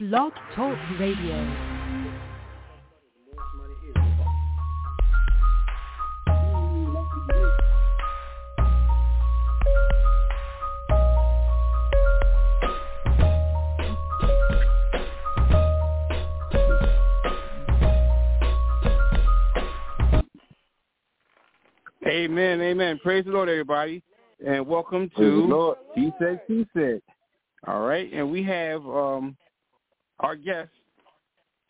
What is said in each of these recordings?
Blog Talk Radio. Amen, amen. Praise the Lord, everybody, and welcome to He Said, He Said. All right, and we have um, our guest,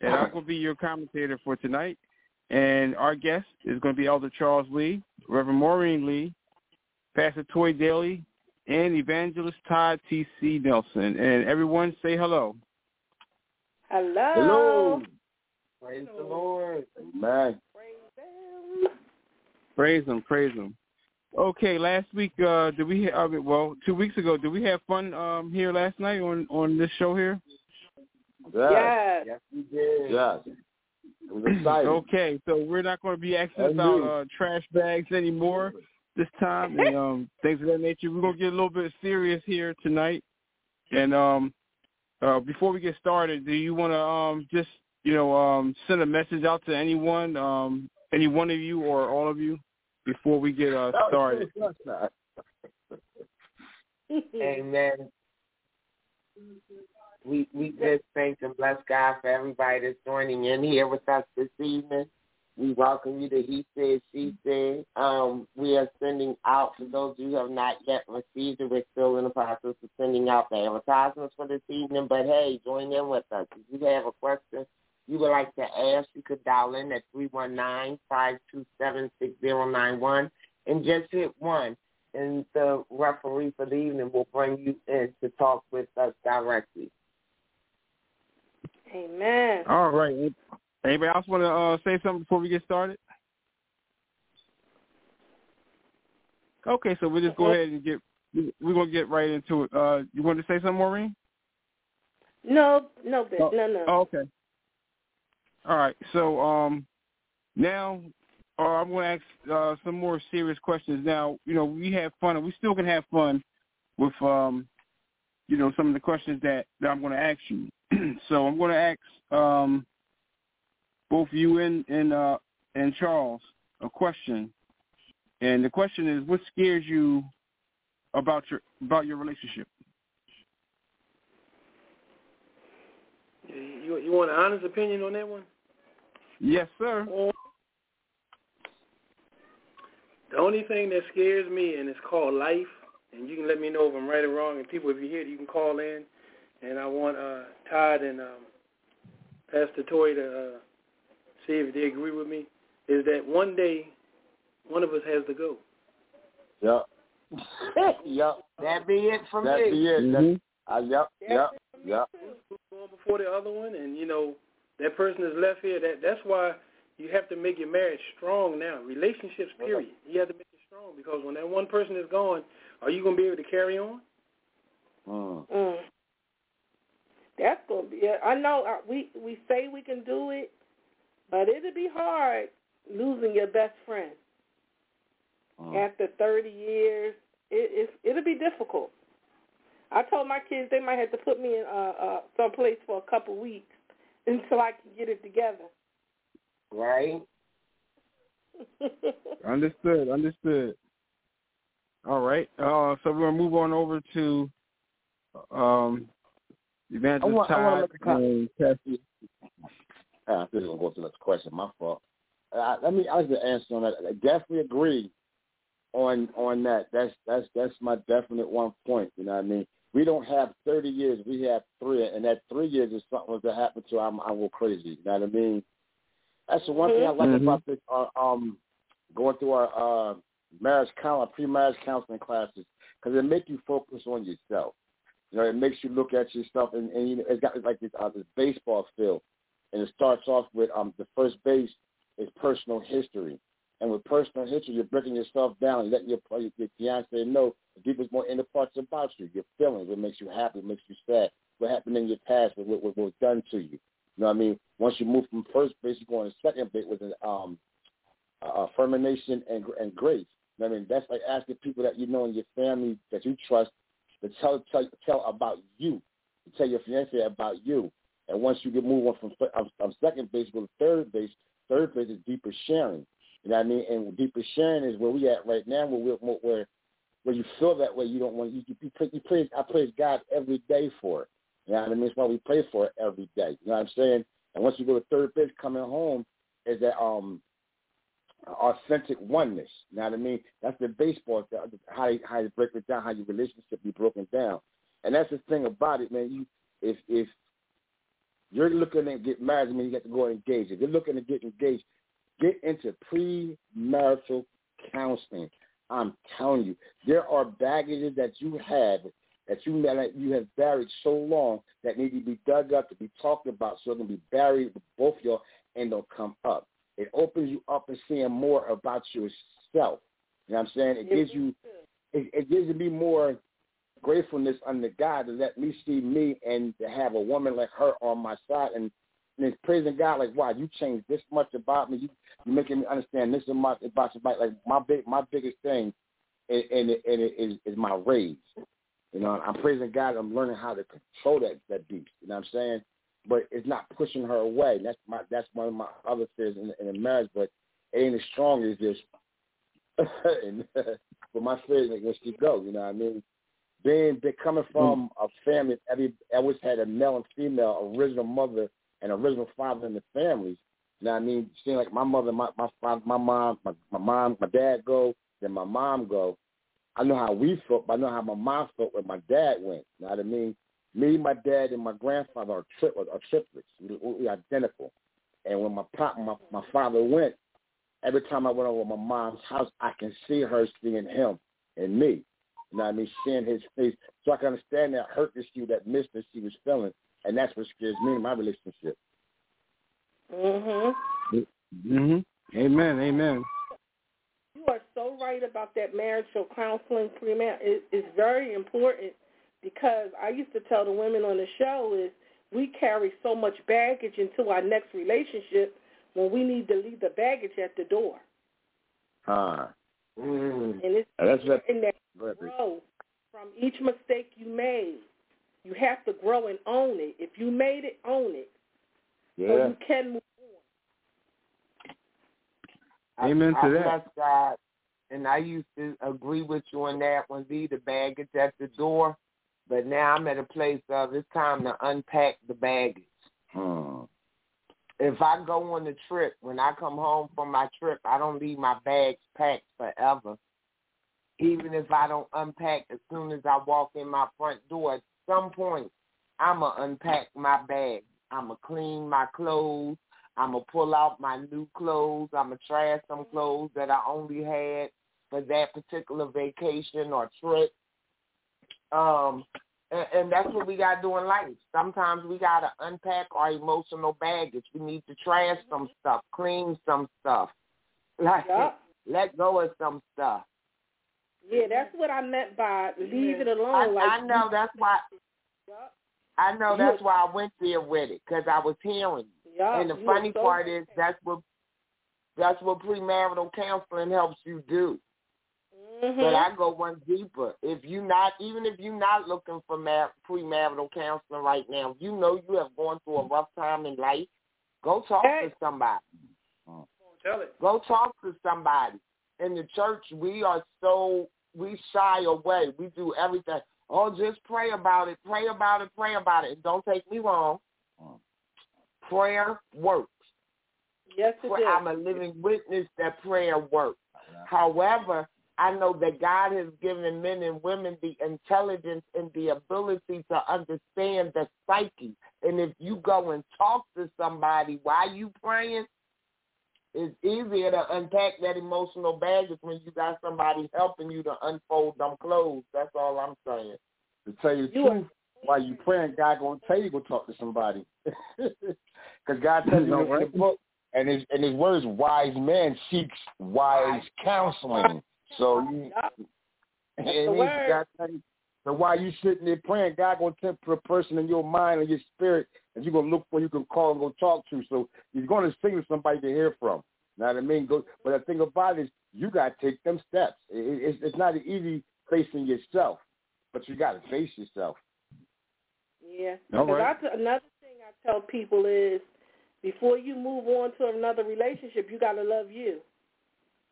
and I'm going to be your commentator for tonight. And our guest is going to be Elder Charles Lee, Reverend Maureen Lee, Pastor Toi Dailey, and Evangelist Todd T.C. Nelson. And everyone say hello. Hello. Hello. Praise the Lord. Amen. Praise him, praise him. Okay, last week uh did we uh, well, 2 weeks ago did we have fun um here last night on on this show here? Yes. Yes. Yes, we did. Yes. It was exciting. okay, so we're not going to be asking about uh, trash bags anymore this time and um things of that nature. We're going to get a little bit serious here tonight. And um uh before we get started, do you want to um just, you know, um send a message out to anyone um any one of you or all of you before we get uh, started? Amen. We we just thank and bless God for everybody that's joining in here with us this evening. We welcome you to He Said, She Said. Um, we are sending out, for those who have not yet received it, we're still in the process of sending out the advertisements for this evening. But hey, join in with us. If you have a question you would like to ask, you could dial in at 319-527-6091 and just hit 1. And the referee for the evening will bring you in to talk with us directly. Amen. All right. Anybody else want to uh, say something before we get started? Okay, so we'll just go ahead and get, we're going to get right into it. Uh, you want to say something, Maureen? No, no, no, no. Oh, okay. All right. So um, now uh, I'm going to ask uh, some more serious questions. Now, you know, we have fun, and we still can have fun with, um, you know, some of the questions that, that I'm going to ask you. so I'm going to ask um, both you and and uh, and Charles a question, and the question is, what scares you about your about your relationship? You you want an honest opinion on that one? Yes, sir. The only thing that scares me, and it's called life, and you can let me know if I'm right or wrong. And people, if you hear it, you can call in. And I want uh, Todd and um, Pastor Toi to uh, see if they agree with me. Is that one day one of us has to go? Yep. yep. That be it for that me. That be it. Mm-hmm. Uh, yep. Yep. Yep. Going before the other one, and you know that person is left here. That that's why you have to make your marriage strong now. Relationships, period. You have to make it strong because when that one person is gone, are you going to be able to carry on? Mm. Mm. That's gonna be. I know we we say we can do it, but it'll be hard losing your best friend Mm. after thirty years. It, it it'll be difficult. I told my kids they might have to put me in uh, uh, some place for a couple weeks until I can get it together. Right. understood. Understood. All right. Uh, so we're gonna move on over to um, Evangelist I want, Todd I want to make a and Pastor. Uh, this is gonna go to the next question. My fault. Uh, let me. I like to answer on that. I definitely agree on on that. That's that's that's my definite one point. You know what I mean? We don't have 30 years. We have three, and that three years is something that happened to. I'm I'm go crazy. You know what I mean? That's the one thing I like Mhm. about this. Uh, um, going through our uh, marriage counseling, pre-marriage counseling classes, because it makes you focus on yourself. You know, it makes you look at yourself, and, and you know, it's got like this, uh, this baseball field, and it starts off with um, the first base is personal history, and with personal history, you're breaking yourself down, and letting your your fiance know the deepest, more inner parts about you, your feelings, what makes you happy, what makes you sad, what happened in your past, what, what, what was done to you. You know what I mean? Once you move from first base, you go on to second base with an um, affirmation and and grace. You know what I mean? That's like asking people that you know in your family that you trust to tell tell tell about you, to tell your fiance about you, And once you get move on from um, um, second base go to third base, third base is deeper sharing. You know what I mean? And deeper sharing is where we at right now, where we where where you feel that way. You don't want you you, you praise I praise God every day for it. You know what I mean? That's why we pray for it every day. You know what I'm saying? And once you go to third base, coming home is that um authentic oneness. You know what I mean? That's the baseball how you, how you break it down, how your relationship be broken down. And that's the thing about it, man. You if if you're looking to get married, I mean you got to go and engage. If you're looking to get engaged, get into premarital counseling. I'm telling you, there are baggages that you have that you that you have buried so long that need to be dug up to be talked about, so it can be buried with both y'all and they'll come up. It opens you up and seeing more about yourself. You know what I'm saying? It gives you it, it gives me more gratefulness under God to let me see me and to have a woman like her on my side and, and it's praising God like, wow, you changed this much about me. You you making me understand this much about your Like my big my biggest thing and, and, it, and it is, is my rage. You know, I'm praising God. I'm learning how to control that that beast. You know what I'm saying? But it's not pushing her away. That's my that's one of my other fears in, in a marriage. But it ain't as strong as this. and, but my fears like where she go. You know what I mean? Being they coming from mm. a family, every always had a male and female, original mother and original father in the families. You know what I mean? Seeing like my mother, my my father, my mom, my, my mom, my dad go, then my mom go. I know how we felt, but I know how my mom felt when my dad went. You know what I mean? Me, my dad, and my grandfather are, tri- are triplets. We, we identical. And when my pop, my, my father went, every time I went over my mom's house, I can see her seeing him and me. You know what I mean? Seeing his face. So I can understand that hurt issue, that mistress she was feeling. And that's what scares me in my relationship. Mhm. Mhm. Amen. Amen. You are so right about that marital counseling pre-mar. It, it's very important because I used to tell the women on the show is we carry so much baggage into our next relationship when we need to leave the baggage at the door. Ah. Uh, mm. And it's that's that, in that grow from each mistake you made. You have to grow and own it. If you made it, own it. Yeah. So you can move Amen I, to I that. God, and I used to agree with you on that one, be the baggage at the door. But now I'm at a place of it's time to unpack the baggage. Hmm. If I go on the trip, when I come home from my trip, I don't leave my bags packed forever. Even if I don't unpack as soon as I walk in my front door, at some point, I'm going to unpack my bag. I'm going to clean my clothes. I'm going to pull out my new clothes. I'm going to trash some clothes that I only had for that particular vacation or trip. Um, and, and that's what we got to do in life. Sometimes we got to unpack our emotional baggage. We need to trash some stuff, clean some stuff, like yep. let go of some stuff. Yeah, that's what I meant by leave it alone. I, like, I know that's why. Yep. I know that's why I went there with it because I was hearing. Yep. And the funny so part is that's what that's what premarital counseling helps you do. Mm-hmm. But I go one deeper. If you not, even if you're not looking for mar- premarital counseling right now, you know you have gone through a rough time in life. Go talk Hey. to somebody. Tell it. Go talk to somebody. In the church, we are so we shy away. We do everything. Oh, just pray about it. Pray about it. Pray about it. And don't take me wrong. Prayer works. Yes, it Pray- is. I'm a living witness that prayer works. However, I know that God has given men and women the intelligence and the ability to understand the psyche. And if you go and talk to somebody while you praying, it's easier to unpack that emotional baggage when you got somebody helping you to unfold them clothes. That's all I'm saying. To tell you the You are- truth, while you praying, God gonna tell you to go talk to somebody. Because God tells you No, in the book, and his and his words, wise man seeks wise counseling. So you, and he-. God tell so while you sitting there praying, God gonna tell a person in your mind and your spirit that you're gonna look for, you can call and go talk to. So He's gonna signal somebody to hear from. Know what I mean? Go, but the thing about it is, you gotta take them steps. It, it's it's not easy facing yourself, but you gotta face yourself. Yeah. All right. I another thing I tell people is before you move on to another relationship, you got to love you.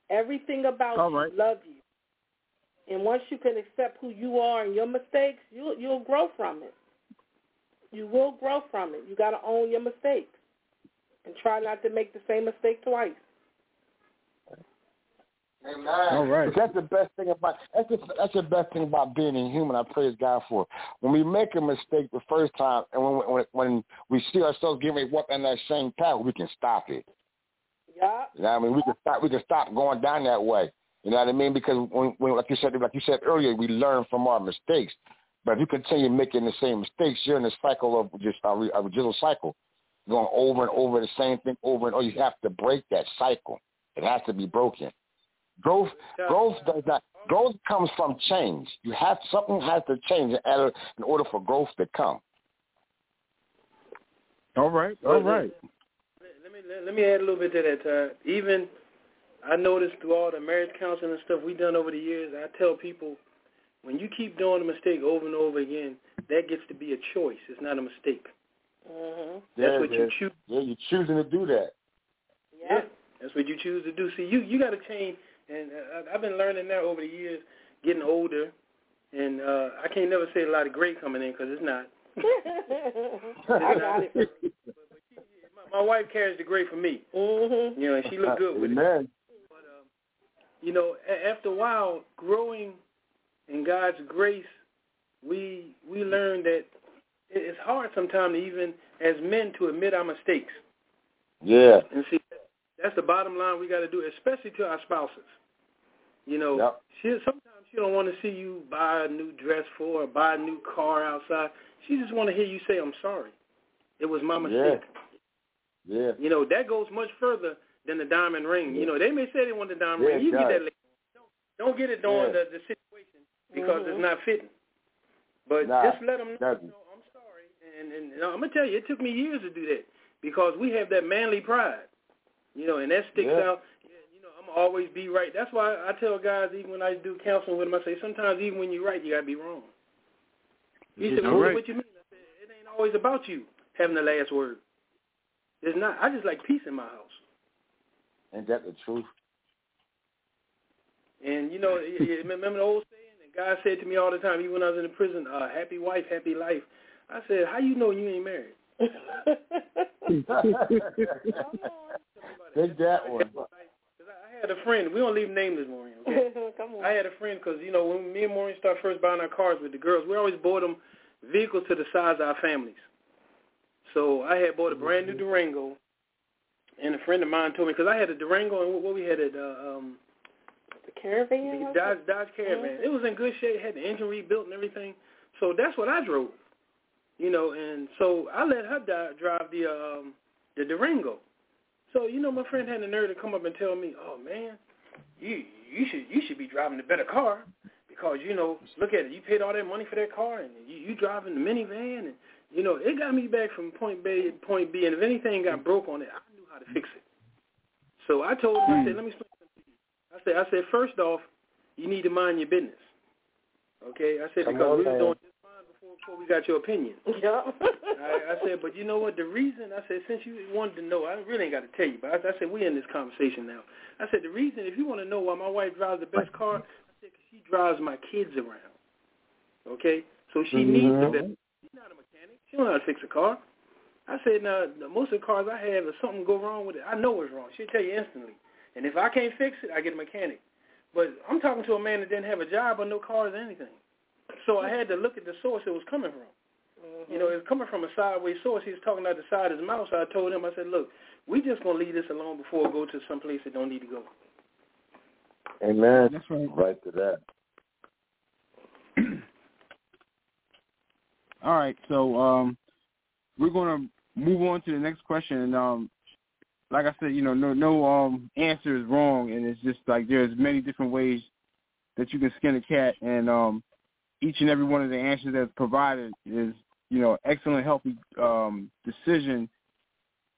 Everything about All you, right. love you. And once you can accept who you are and your mistakes, you'll you'll grow from it. You will grow from it. You got to own your mistakes and try not to make the same mistake twice. Amen. All right. That's the best thing about that's the, that's the best thing about being a human. I praise God for. When we make a mistake the first time, and when when, when we see ourselves getting ready to walk in that same path, we can stop it. Yeah. You know what I mean? We can stop. We can stop going down that way. You know what I mean? Because when, when like you said, like you said earlier, we learn from our mistakes. But if you continue making the same mistakes, you're in a cycle of just a, re- a residual cycle, going over and over the same thing over and over. You have to break that cycle. It has to be broken. Growth, growth does not. Growth comes from change. You have something has to change in order, in order for growth to come. All right. All right. Let me let, let me add a little bit to that. Uh, even I noticed through all the marriage counseling and stuff we've done over the years, I tell people when you keep doing a mistake over and over again, that gets to be a choice. It's not a mistake. Mhm. That's Yeah, what you choose. Yeah, you're choosing to do that. Yeah. That's what you choose to do. See, you you got to change, and uh, I- I've been learning that over the years, getting older, and uh, I can't never say a lot of great coming in because it's not. I got it. My, my wife carries the great for me, Mhm. you know, and she look good with it. But um, you know, a- after a while, growing in God's grace, we we learn that it's hard sometimes even as men to admit our mistakes. Yeah. And see, that's the bottom line we got to do, especially to our spouses. You know, Yep. she sometimes she don't want to see you buy a new dress for or buy a new car outside. She just want to hear you say, "I'm sorry. It was my mistake." Yeah. You know, that goes much further than the diamond ring. You know, they may say they want the diamond Yeah, ring. You it get that does. later. Don't, don't get it during Yeah. the, the situation because Mhm. it's not fitting. But Nah, just let them know, doesn't. you know, I'm sorry. And, and, and I'm going to tell you, it took me years to do that because we have that manly pride. You know, and that sticks Yeah. out. You know, I'm always be right. That's why I tell guys, even when I do counseling with them, I say sometimes even when you're right, you got to be wrong. He said, All well, right. what you mean? I said, it ain't always about you having the last word. It's not. I just like peace in my house. Ain't that the truth? And you know, y- y- remember the old saying? And God said to me all the time, even when I was in the prison, uh, "Happy wife, happy life." I said, "How you know you ain't married?" Take that one. I had a friend. We don't leave nameless, Maureen. Okay. Come on. I had a friend because you know when me and Maureen started first buying our cars with the girls, we always bought them vehicles to the size of our families. So I had bought a brand new Durango, and a friend of mine told me because I had a Durango and what- what we had at uh, um, the caravan. the Dodge? Dodge Caravan. It was in good shape, had the engine rebuilt and everything. So that's what I drove, you know. And so I let her di- drive the um, the Durango. So you know, my friend had the nerve to come up and tell me, "Oh man, you you should you should be driving a better car because you know, look at it. You paid all that money for that car, and you, you driving the minivan, and you know, it got me back from point B to point B. And if anything got broke on it, I knew how to fix it. So I told him, I said, hmm. let me explain something to you. I said, I said, first off, you need to mind your business. Okay, I said Come because on, we was doing just fine before before we got your opinion. Yeah. I, I said, but you know what? The reason I said, since you wanted to know, I really ain't got to tell you. But I, I said, we in this conversation now. I said, the reason, if you want to know why my wife drives the best car, I said, 'cause she drives my kids around. Okay, so she mm-hmm. needs the best. She's not a mechanic. She don't know how to fix a car. I said, now most of the cars I have, if something go wrong with it, I know what's wrong. She'll tell you instantly. And if I can't fix it, I get a mechanic. But I'm talking to a man that didn't have a job or no cars or anything. So I had to look at the source it was coming from. You know, it's coming from a sideways source. He was talking out the side of his mouth. So I told him, I said, look, we just going to leave this alone before we go to some place that don't need to go. Amen. That's right. Right to that. All right, so um, we're going to move on to the next question. And um, like I said, you know, no no um answer is wrong, and it's just like there's many different ways that you can skin a cat, and um, each and every one of the answers that's provided is you know excellent, healthy um, decision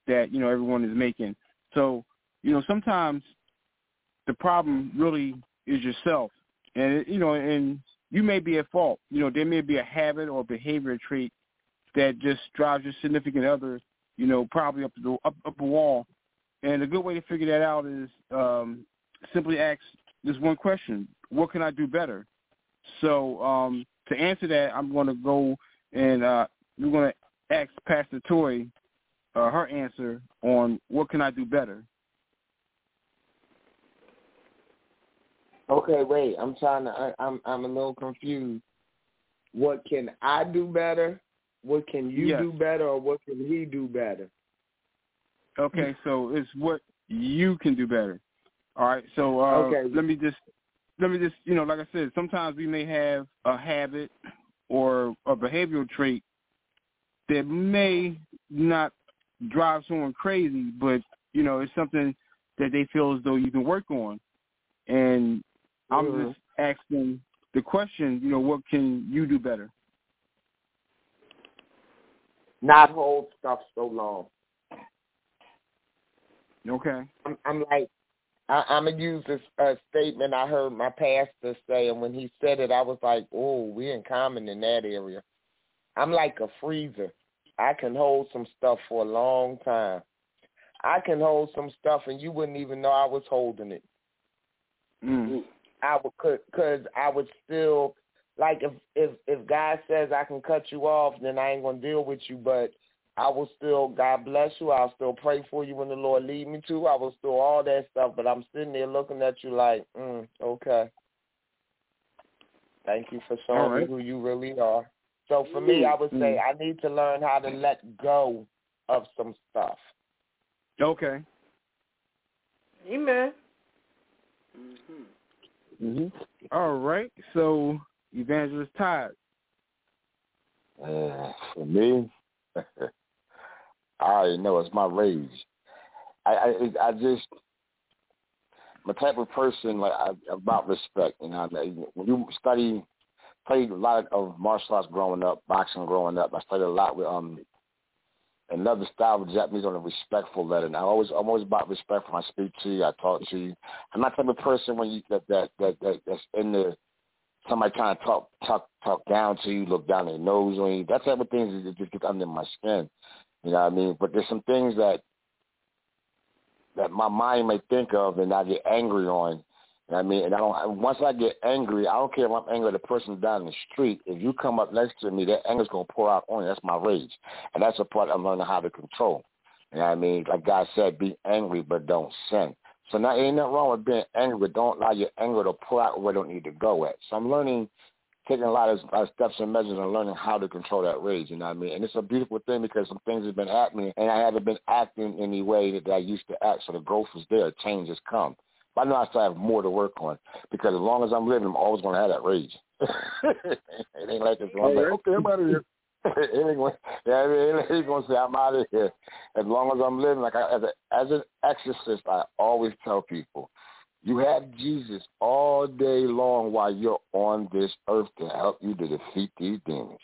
that you know everyone is making. So you know sometimes the problem really is yourself, and you know, and you may be at fault. You know, there may be a habit or behavior trait that just drives your significant other you know, probably up the up up a wall. And a good way to figure that out is um, simply ask this one question: What can I do better? So um, to answer that, I'm going to go and uh, we're going to ask Pastor Toi uh, her answer on what can I do better. Okay, wait. I'm trying to. I, I'm I'm a little confused. What can I do better? What can you Yes. do better, or what can he do better? Okay, so it's what you can do better. All right, so uh, Okay. let me just let me just you know, like I said, sometimes we may have a habit or a behavioral trait that may not drive someone crazy, but you know, it's something that they feel as though you can work on. And I'm Mhm. just asking the question, you know, what can you do better? Not hold stuff so long. Okay. I'm, I'm like, I, I'm gonna use this uh, statement I heard my pastor say, and when he said it, I was like, "Oh, we in common in that area." I'm like a freezer. I can hold some stuff for a long time. I can hold some stuff, and you wouldn't even know I was holding it. Mm. I would, cause I would still like if if if God says I can cut you off, then I ain't gonna deal with you, but I will still, God bless you. I'll still pray for you when the Lord lead me to. I will still all that stuff, but I'm sitting there looking at you like, mm, okay. Thank you for showing All right. me who you really are. So for me, I would say I need to learn how to let go of some stuff. Okay. Amen. Mm-hmm. Mm-hmm. All right. So Evangelist Todd. Uh, for me, I already know it's my rage. I I, I just I'm a type of person like I, about respect. You know, when you study, played a lot of martial arts growing up, boxing growing up. I studied a lot with um another style of Japanese on a respectful letter. And I always I'm always about respect when I speak to you, I talk to you. I'm not the type of person when you that that that, that that's in the somebody trying to talk talk talk down to you, look down their nose on you. That type of things that just get under my skin. You know what I mean? But there's some things that that my mind may think of and I get angry on. I mean? And I don't once I get angry, I don't care if I'm angry at the person down the street. If you come up next to me, that anger's gonna pour out on you. That's my rage. And that's the part I'm learning how to control. You know what I mean? Like God said, be angry but don't sin. So now ain't nothing wrong with being angry, but don't allow your anger to pull out where it don't need to go at. So I'm learning taking a lot of, a lot of steps and measures and learning how to control that rage, you know what I mean? And it's a beautiful thing because some things have been happening and I haven't been acting in the way that I used to act. So the growth is there, change has come. But I know I still have more to work on because as long as I'm living, I'm always going to have that rage. it ain't like it's going to like, okay, I'm out of here. it ain't going, yeah, it ain't going to say I'm out of here. As long as I'm living, like I, as, a, as an exorcist, I always tell people, you have Jesus all day long while you're on this earth to help you to defeat these demons.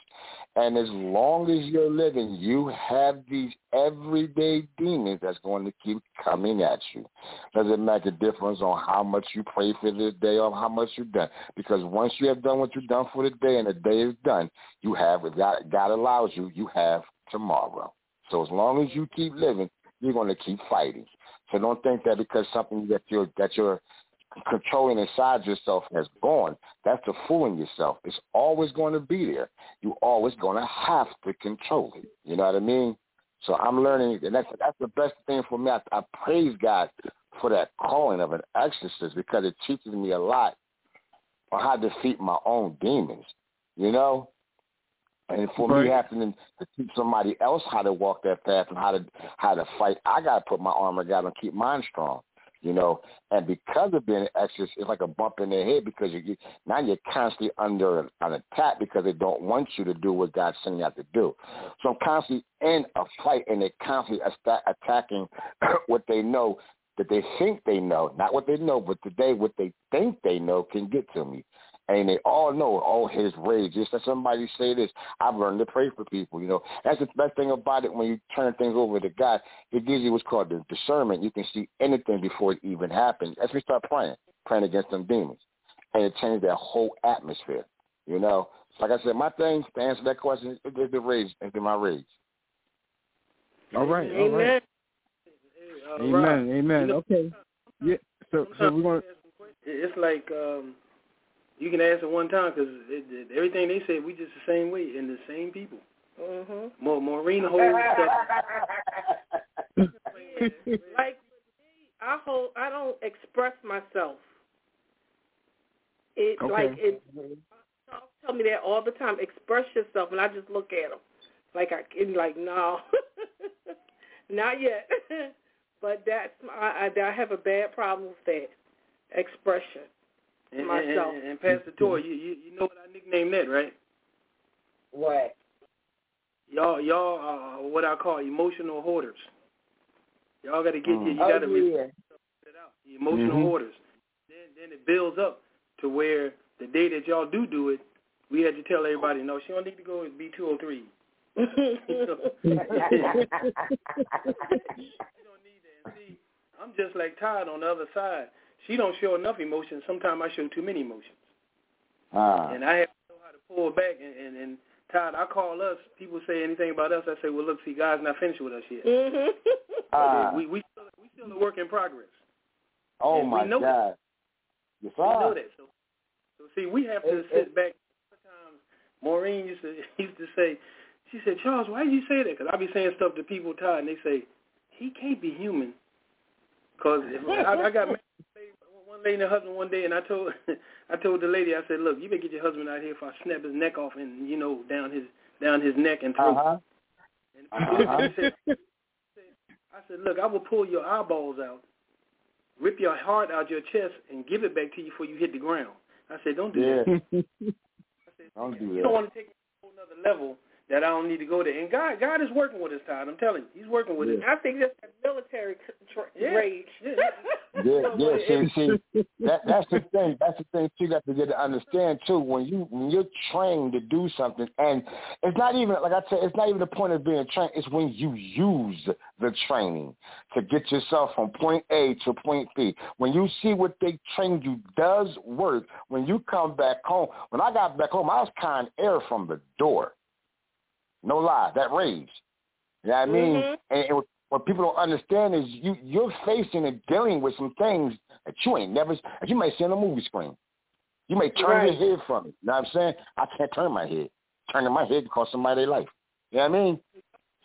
And as long as you're living, you have these everyday demons that's going to keep coming at you. Doesn't make a difference on how much you pray for the day or how much you've done. Because once you have done what you've done for the day and the day is done, you have, if God, God allows you, you have tomorrow. So as long as you keep living, you're going to keep fighting. So don't think that because something that you're that you're controlling inside yourself has gone, that's the fooling yourself. It's always going to be there. You're always going to have to control it. You know what I mean? So I'm learning, and that's that's the best thing for me. I, I praise God for that calling of an exorcist because it teaches me a lot on how to defeat my own demons. You know, and for Right. me having to teach somebody else how to walk that path and how to how to fight, I gotta put my armor down and keep mine strong. You know, and because of being an exorcist, it's like a bump in the head because you now you're constantly under an attack because they don't want you to do what God's sending you out to do. So I'm constantly in a fight, and they're constantly attacking what they know that they think they know, not what they know, but today what they think they know can get to me. And they all know, oh, his rage. Just as somebody say this, I've learned to pray for people. You know, that's the best thing about it. When you turn things over to God, it gives you what's called the discernment. You can see anything before it even happens. As we start praying, praying against them demons, and it changes that whole atmosphere. You know, like I said, my thing to answer that question is the rage, is my rage. All right. Amen. All right. Amen. Rob, Amen. you know, okay. Yeah. So so we're gonna. It's like um, you can ask at one time because everything they said, we just the same way and the same people. Mhm. More Maureen holds stuff. Like I hold. I don't express myself. It Okay. like it. Charles tell me that all the time. Express yourself, and I just look at him like I can. Like no, not yet. but that's I, I. I have a bad problem with that expression. And, and, myself. and, and Pastor Toi, you, you you know what I nicknamed that, right? What? Y'all y'all are what I call emotional hoarders. Y'all got to get you. You Oh, got to yeah. it out. The emotional Mhm. hoarders. Then then it builds up to where the day that y'all do do it, we had to tell everybody, no, she don't need to go with B two hundred three. She don't need that. And see, I'm just like Todd on the other side. She don't show enough emotion. Sometimes I show too many emotions, Ah. and I have to know how to pull back. And, and, and Todd, I call us. People say anything about us. I say, well, look, see, God's not finished with us yet. mhm. Ah. We we still, we still a work in progress. Oh and we my know God. Yes, We know that. So, so see, we have to It- sit it- back. Sometimes Maureen used to used to say, she said, Charles, why do you say that? Because I be saying stuff to people, Todd, and they say he can't be human. Because I, I got to one lady and her husband one day, and I told I told the lady, I said, look, you better get your husband out here if I snap his neck off and you know down his down his neck and throat. Uh-huh. And Uh-huh. she said, I said, look, I will pull your eyeballs out, rip your heart out your chest, and give it back to you before you hit the ground. I said, don't do Yeah. that. I said, Don't do you that. don't want to take it to a whole other level that I don't need to go there. And God, God is working with us, Todd. I'm telling you, He's working with us. I think that's that military tra- Yeah. rage. Yeah. Yeah, yeah. See, see, that that's the thing. That's the thing too. You got to get to understand too. When you when you're trained to do something, and it's not even like I said, it's not even the point of being trained. It's when you use the training to get yourself from point A to point B. When you see what they trained you does work. When you come back home, when I got back home, I was kind air from the door. No lie, that rage. You know what I mean? Mhm. And, and what people don't understand is you you're facing and dealing with some things that you ain't never that you may see on a movie screen. You may turn Right. your head from it. You know what I'm saying? I can't turn my head. Turning my head cost somebody their life. You know what I mean?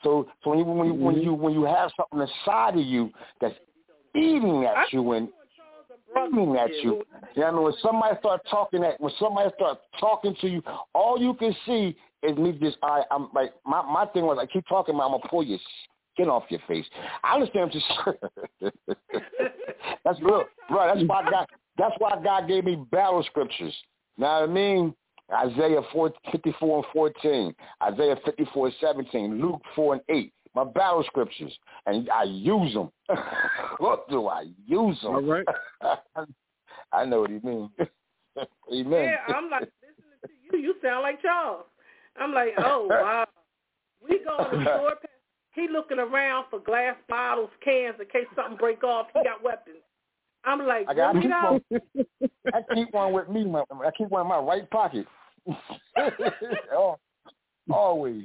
So so when you when you when you when you have something inside of you that's eating at you and eating at you. You know what I mean? When somebody start talking at when somebody start talking to you, all you can see is me just I I'm like my my thing was I keep talking about I'm gonna pull your skin off your face. I understand what you're That's real. Right, that's why God that's why God gave me battle scriptures. Now I mean? Isaiah 4, 54 and 14, Isaiah 54 and 17, Luke 4 and 8, my battle scriptures. And I use them. what do I use them? All right. I know what he means. Amen. Yeah, I'm like listening to you. You sound like Charles. I'm like, oh wow. We go in the store. He looking around for glass bottles, cans in case something break off. He got weapons. I'm like, I got really now? I keep one with me. My, I keep one in my right pocket. always.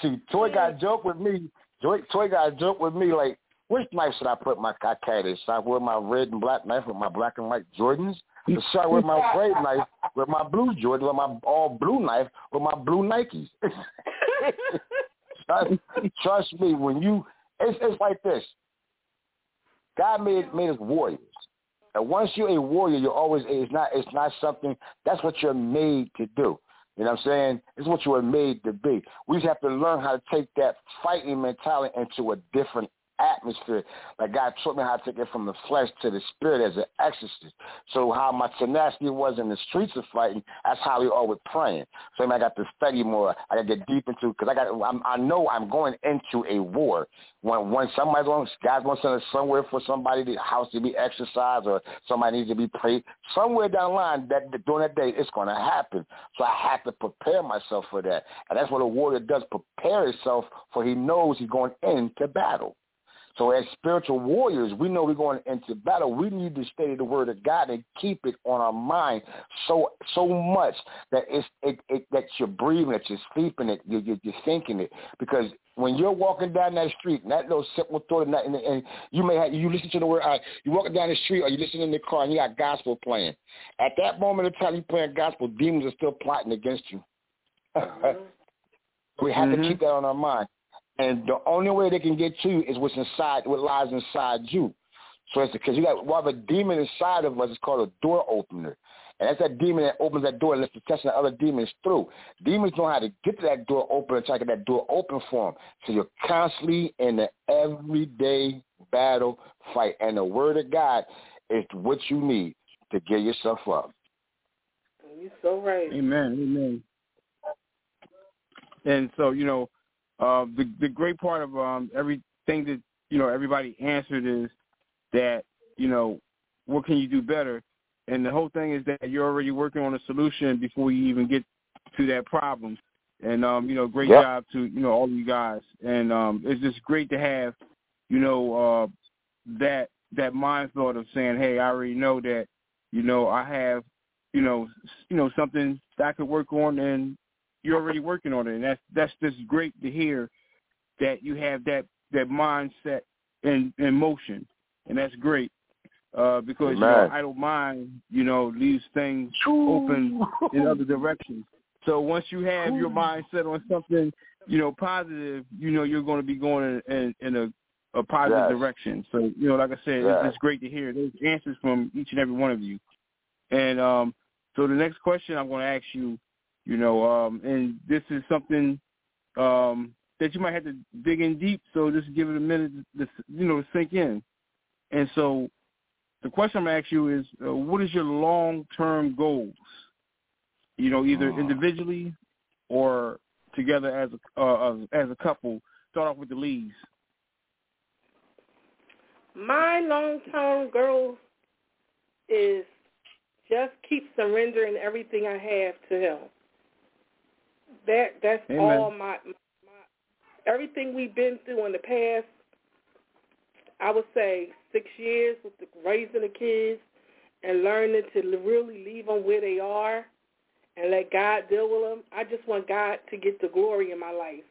See, Toi got a joke with me. Toi, Toi got a joke with me. Like, which knife should I put my carry? Should I wear my red and black knife with my black and white Jordans? Or should I wear my gray knife with my blue Jordan, with my all blue knife with my blue Nikes? trust, trust me, when you, it's, it's like this. God made made us warriors. And once you're a warrior, you're always it's not it's not something that's what you're made to do. You know what I'm saying? It's what you were made to be. We just have to learn how to take that fighting mentality into a different atmosphere. Like God taught me how to take it from the flesh to the spirit as an exorcist. So how my tenacity was in the streets of fighting, that's how we are with praying. So I got to study more. I got to get deep into because I got I'm, I know I'm going into a war. When when somebody's going, God's going to send us somewhere for somebody the house to be exorcised or somebody needs to be prayed. Somewhere down the line that during that day it's going to happen. So I have to prepare myself for that, and that's what a warrior does: prepare himself for he knows he's going into battle. So as spiritual warriors, we know we're going into battle. We need to study the word of God and keep it on our mind so so much that it's it, it that you're breathing, that you're sleeping, it, you're, you're thinking it. Because when you're walking down that street, and that little simple thought, and, that, and, and you may have you listen to the word. Uh, you walking down the street, or you listen in the car, and you got gospel playing. At that moment of time, you playing gospel, demons are still plotting against you. we have Mhm. to keep that on our mind. And the only way they can get to you is what's inside, what lies inside you. So it's because you got we have a demon inside of us. It's called a door opener, and that's that demon that opens that door and lets the test of other demons through. Demons know how to get to that door open and try to get that door open for them. So you're constantly in the everyday battle fight, and the word of God is what you need to get yourself up. You're so right. Amen. Amen. And so, you know, uh, the the great part of um, everything that you know everybody answered is that you know what can you do better, and the whole thing is that you're already working on a solution before you even get to that problem. And um, you know, great Yep. job to you know all of you guys, and um, it's just great to have you know uh, that that mind thought of saying, hey, I already know that you know I have you know s- you know something that I could work on, and you're already working on it, and that's that's just great to hear that you have that that mindset in in motion, and that's great uh, because you know idle mind you know leaves things open in other directions. So once you have your mind set on something you know positive, you know you're going to be going in, in, in a a positive Yes. direction. So you know, like I said, Yes. it's just great to hear those answers from each and every one of you. And um, so the next question I'm going to ask you, you know, um, and this is something um, that you might have to dig in deep. So just give it a minute, to, you know, to sink in. And so the question I'm going to ask you is, uh, what is your long-term goals? You know, either Oh. individually or together as a uh, as a couple. Start off with the leads. My long-term goal is just keep surrendering everything I have to Him. That that's Amen. all my, my everything we've been through in the past. I would say six years with the raising the kids and learning to really leave them where they are and let God deal with them. I just want God to get the glory in my life.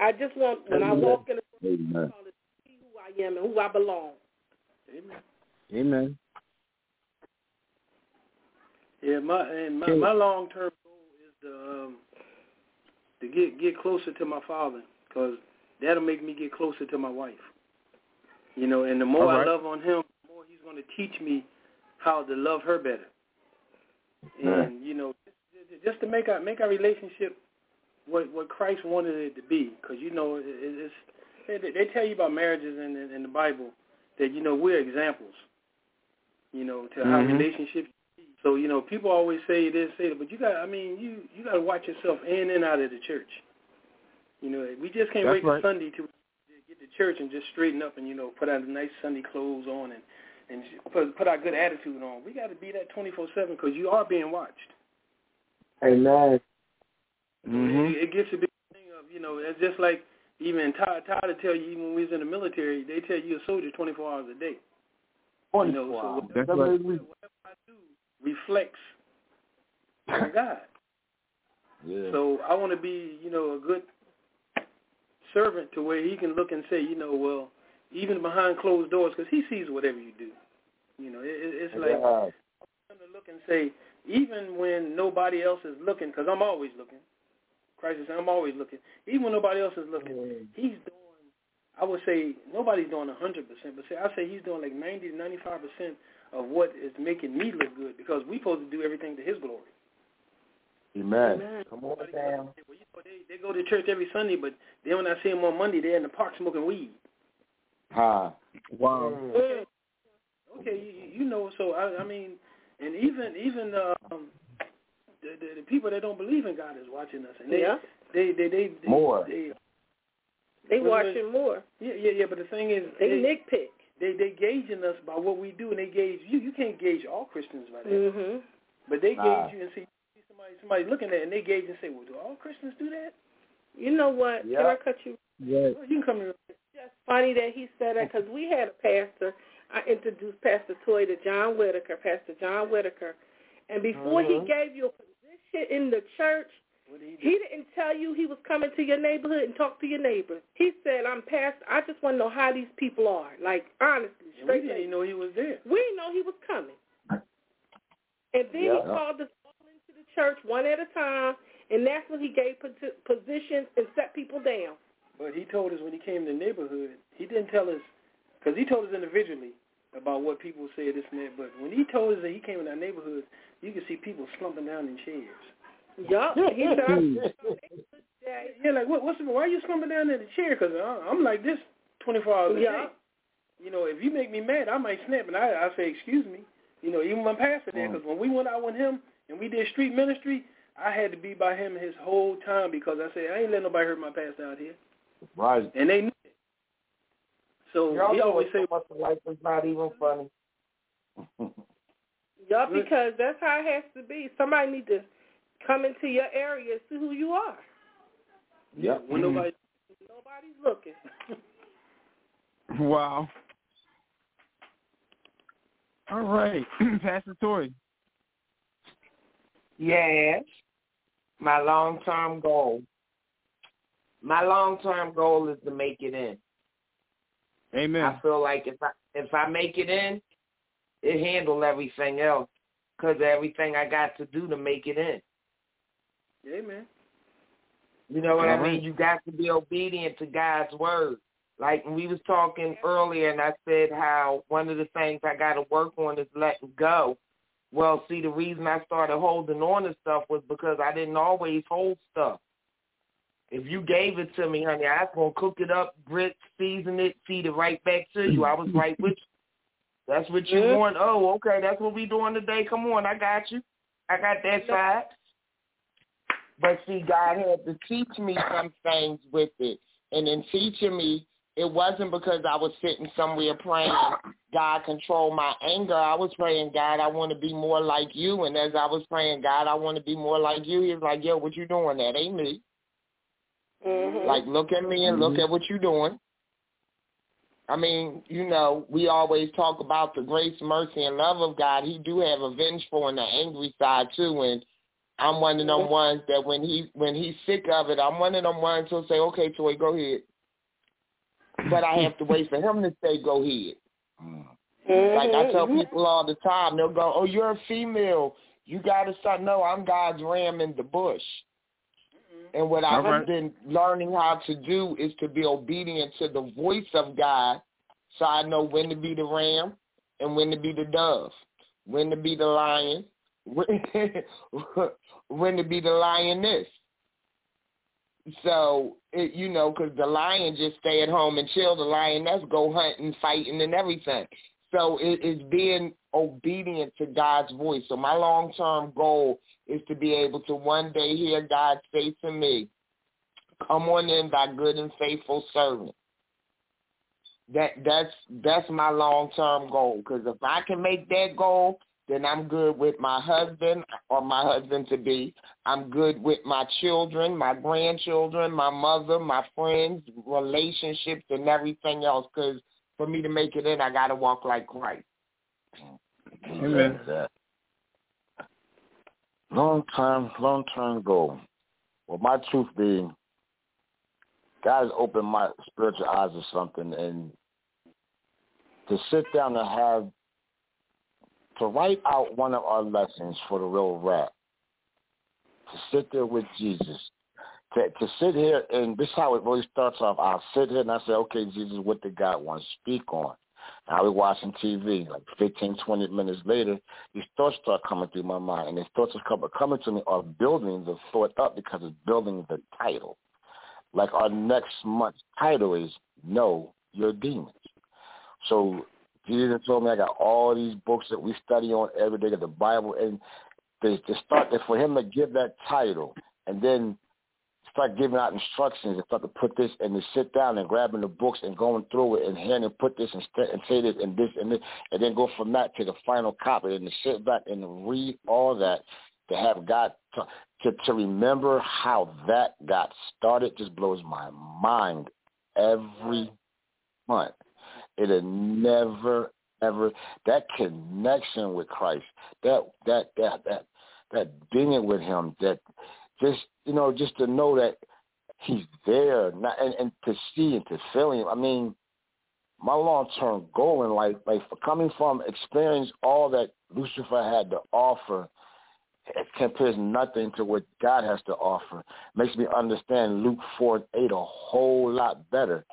I just want when I walk in the Amen. see who I am and who I belong. Amen. Amen. Yeah, my and my, my long term goal is to um, to get get closer to my father because that'll make me get closer to my wife. You know, and the more right. I love on him, the more he's going to teach me how to love her better. Right. And you know, just- to make our make our relationship what what Christ wanted it to be, because you know it, it's they, they tell you about marriages in, in in the Bible that you know we're examples. You know, to how Mhm. relationships so you know, people always say this, say that, but you got. I mean, you you got to watch yourself in and out of the church. You know, we just can't That's wait right. till Sunday to get to church and just straighten up and you know put on nice Sunday clothes on and and put put our good attitude on. We got to be that twenty four seven because you are being watched. Amen. Mhm. It, it gets a big thing of you know, it's just like even Todd Todd will tell you even when we was in the military, they tell you a soldier twenty four hours a day. You know, so whatever, That's right. whatever I do reflects on God. Yeah. So I want to be, you know, a good servant to where he can look and say, you know, well, even behind closed doors, because he sees whatever you do. You know, it, it- it's like Yeah. to look and say, even when nobody else is looking, because I'm always looking. Christ is saying, I'm always looking. Even when nobody else is looking, he's doing, I would say, nobody's doing 100%, but say I say he's doing like 90 to 95% of what is making me look good because we're supposed to do everything to his glory. Amen. Amen. Come on Somebody down. Well, you know, they, they go to church every Sunday, but then when I see them on Monday, they're in the park smoking weed. Ha. Wow. Mm. Okay, you, you know, so I, I mean, and even even um, the, the the people that don't believe in God is watching us, and they Yeah. they, they they they More. They, They watching more. yeah, yeah, yeah. But the thing is, They they nitpick. They they gauging us by what we do, and they gauge you. You can't gauge all Christians by that, Mhm. but they gauge Nah. you and see see somebody somebody looking at, it and they gauge and say, well, do all Christians do that? You know what? Can I cut you? Right. Well, you can come here. just funny that he said that because we had a pastor. I introduced Pastor Toi to John Whitaker, Pastor John Whitaker, and before Mhm. he gave you a position in the church, What did he do? he didn't tell you he was coming to your neighborhood and talk to your neighbors. He said, "I'm past. I just want to know how these people are. Like honestly, And we didn't even know he was there. We didn't know he was coming. And then Yeah. he called us all into the church one at a time, and that's when he gave posi- positions and set people down. But he told us when he came to the neighborhood, he didn't tell us, because he told us individually about what people say this and that. But when he told us that he came in our neighborhood, you could see people slumping down in chairs. Yup. He said, yeah, Yeah, like what, what's the, why are you slumping down in the chair? Because I'm like this 24 hours a Yeah. day. You know, if you make me mad, I might snap, and I I say excuse me. You know, even my pastor there, hmm. because when we went out with him and we did street ministry, I had to be by him his whole time because I said I ain't letting nobody hurt my pastor out here, Right. and they knew it. So Y'all he always say, much the life is not even funny. yup, because that's how it has to be. Somebody need to come into your area and see who you are. Yep. when mm-hmm. nobody Nobody's looking. Wow. All right, Pastor Toi. Yes, my long-term goal. My long-term goal is to make it in. Amen. I feel like if I if I make it in, it handle everything else because everything I got to do to make it in. Amen. You know what I mean? You got to be obedient to God's word. Like we was talking earlier, and I said how one of the things I got to work on is letting go. Well, see, the reason I started holding on to stuff was because I didn't always hold stuff. If you gave it to me, honey, I was gonna cook it up, grit, season it, feed it right back to you. I was right with you. That's what you Yeah. want. Oh, okay, that's what we doing today. Come on, I got you. I got that side. But see, God had to teach me some things with it. And in teaching me, it wasn't because I was sitting somewhere praying, God control my anger. I was praying, God, I want to be more like you. And as I was praying, God, I want to be more like you, he was like, yo, what you doing? That ain't me. Mm-hmm. Like, look at me and look at what you're doing. I mean, you know, we always talk about the grace, mercy, and love of God. He do have a vengeful and an angry side too, and I'm one of them ones that when he when he's sick of it, I'm one of them ones who'll say, "Okay, Toi, go ahead," but I have to wait for him to say, "Go ahead." Like I tell mm-hmm. people all the time, they'll go, "Oh, you're a female. You got to start." No, I'm God's ram in the bush. Mm-hmm. And what I've All right. been learning how to do is to be obedient to the voice of God, so I know when to be the ram and when to be the dove, when to be the lion, when, to be the lioness. So it, you know, because the lion just stay at home and chill. The lioness go hunting, fighting, and everything. So it is being obedient to God's voice. So my long term goal is to be able to one day hear God say to me, "Come on in, thy good and faithful servant." That that's that's my long term goal. Because if I can make that goal, then I'm good with my husband or my husband to be. I'm good with my children, my grandchildren, my mother, my friends, relationships, and everything else. Because for me to make it in, I got to walk like Christ. Amen. Long time, long term goal. Well, my truth being, God has opened my spiritual eyes to something, and to sit down and have to write out one of our lessons for the real rap. To sit there with Jesus. To to sit here and this is how it really starts off. I'll sit here and I say, Okay, Jesus, what did God want to speak on? Now we're watching TV. Like 15, 20 minutes later, these thoughts start coming through my mind, and these thoughts are coming, coming to me are building the thought up because it's building the title. Like our next month's title is Know Your Demons. So Jesus told me I got all these books that we study on every day, got the Bible, and they to start for him to give that title and then start giving out instructions and start to put this and to sit down and grabbing the books and going through it and hand and put this and, st- and say this and this and this and then go from that to the final copy and to sit back and read all that to have God to, to to remember how that got started just blows my mind every front. It'll never ever that connection with Christ, that that that that that being with Him, that just you know, just to know that He's there, not, and, and to see and to feel Him. I mean, my long term goal in life, like coming from experience all that Lucifer had to offer, it compares nothing to what God has to offer. Makes me understand Luke four eight a whole lot better.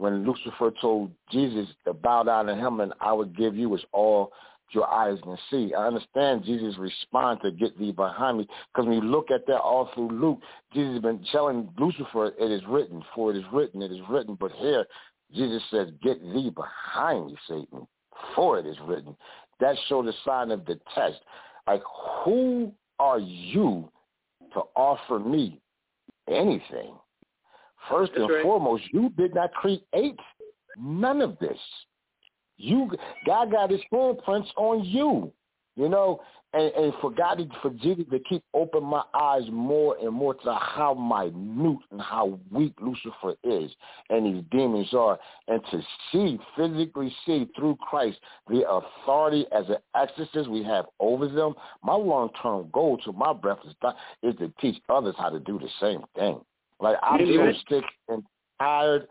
When Lucifer told Jesus to bow down to him and I would give you is all your eyes can see. I understand Jesus' response to get thee behind me because when you look at that all through Luke, Jesus has been telling Lucifer, it is written, for it is written, it is written. But here, Jesus says, get thee behind me, Satan, for it is written. That showed the sign of the test. Like, who are you to offer me anything? First That's and right. foremost, you did not create none of this. You God got his fingerprints on you. You know, and, and for God for Jesus to keep open my eyes more and more to how minute and how weak Lucifer is and these demons are, and to see, physically see through Christ the authority as an exorcist we have over them. My long term goal to my breath is, is to teach others how to do the same thing. Like I'm so sick and tired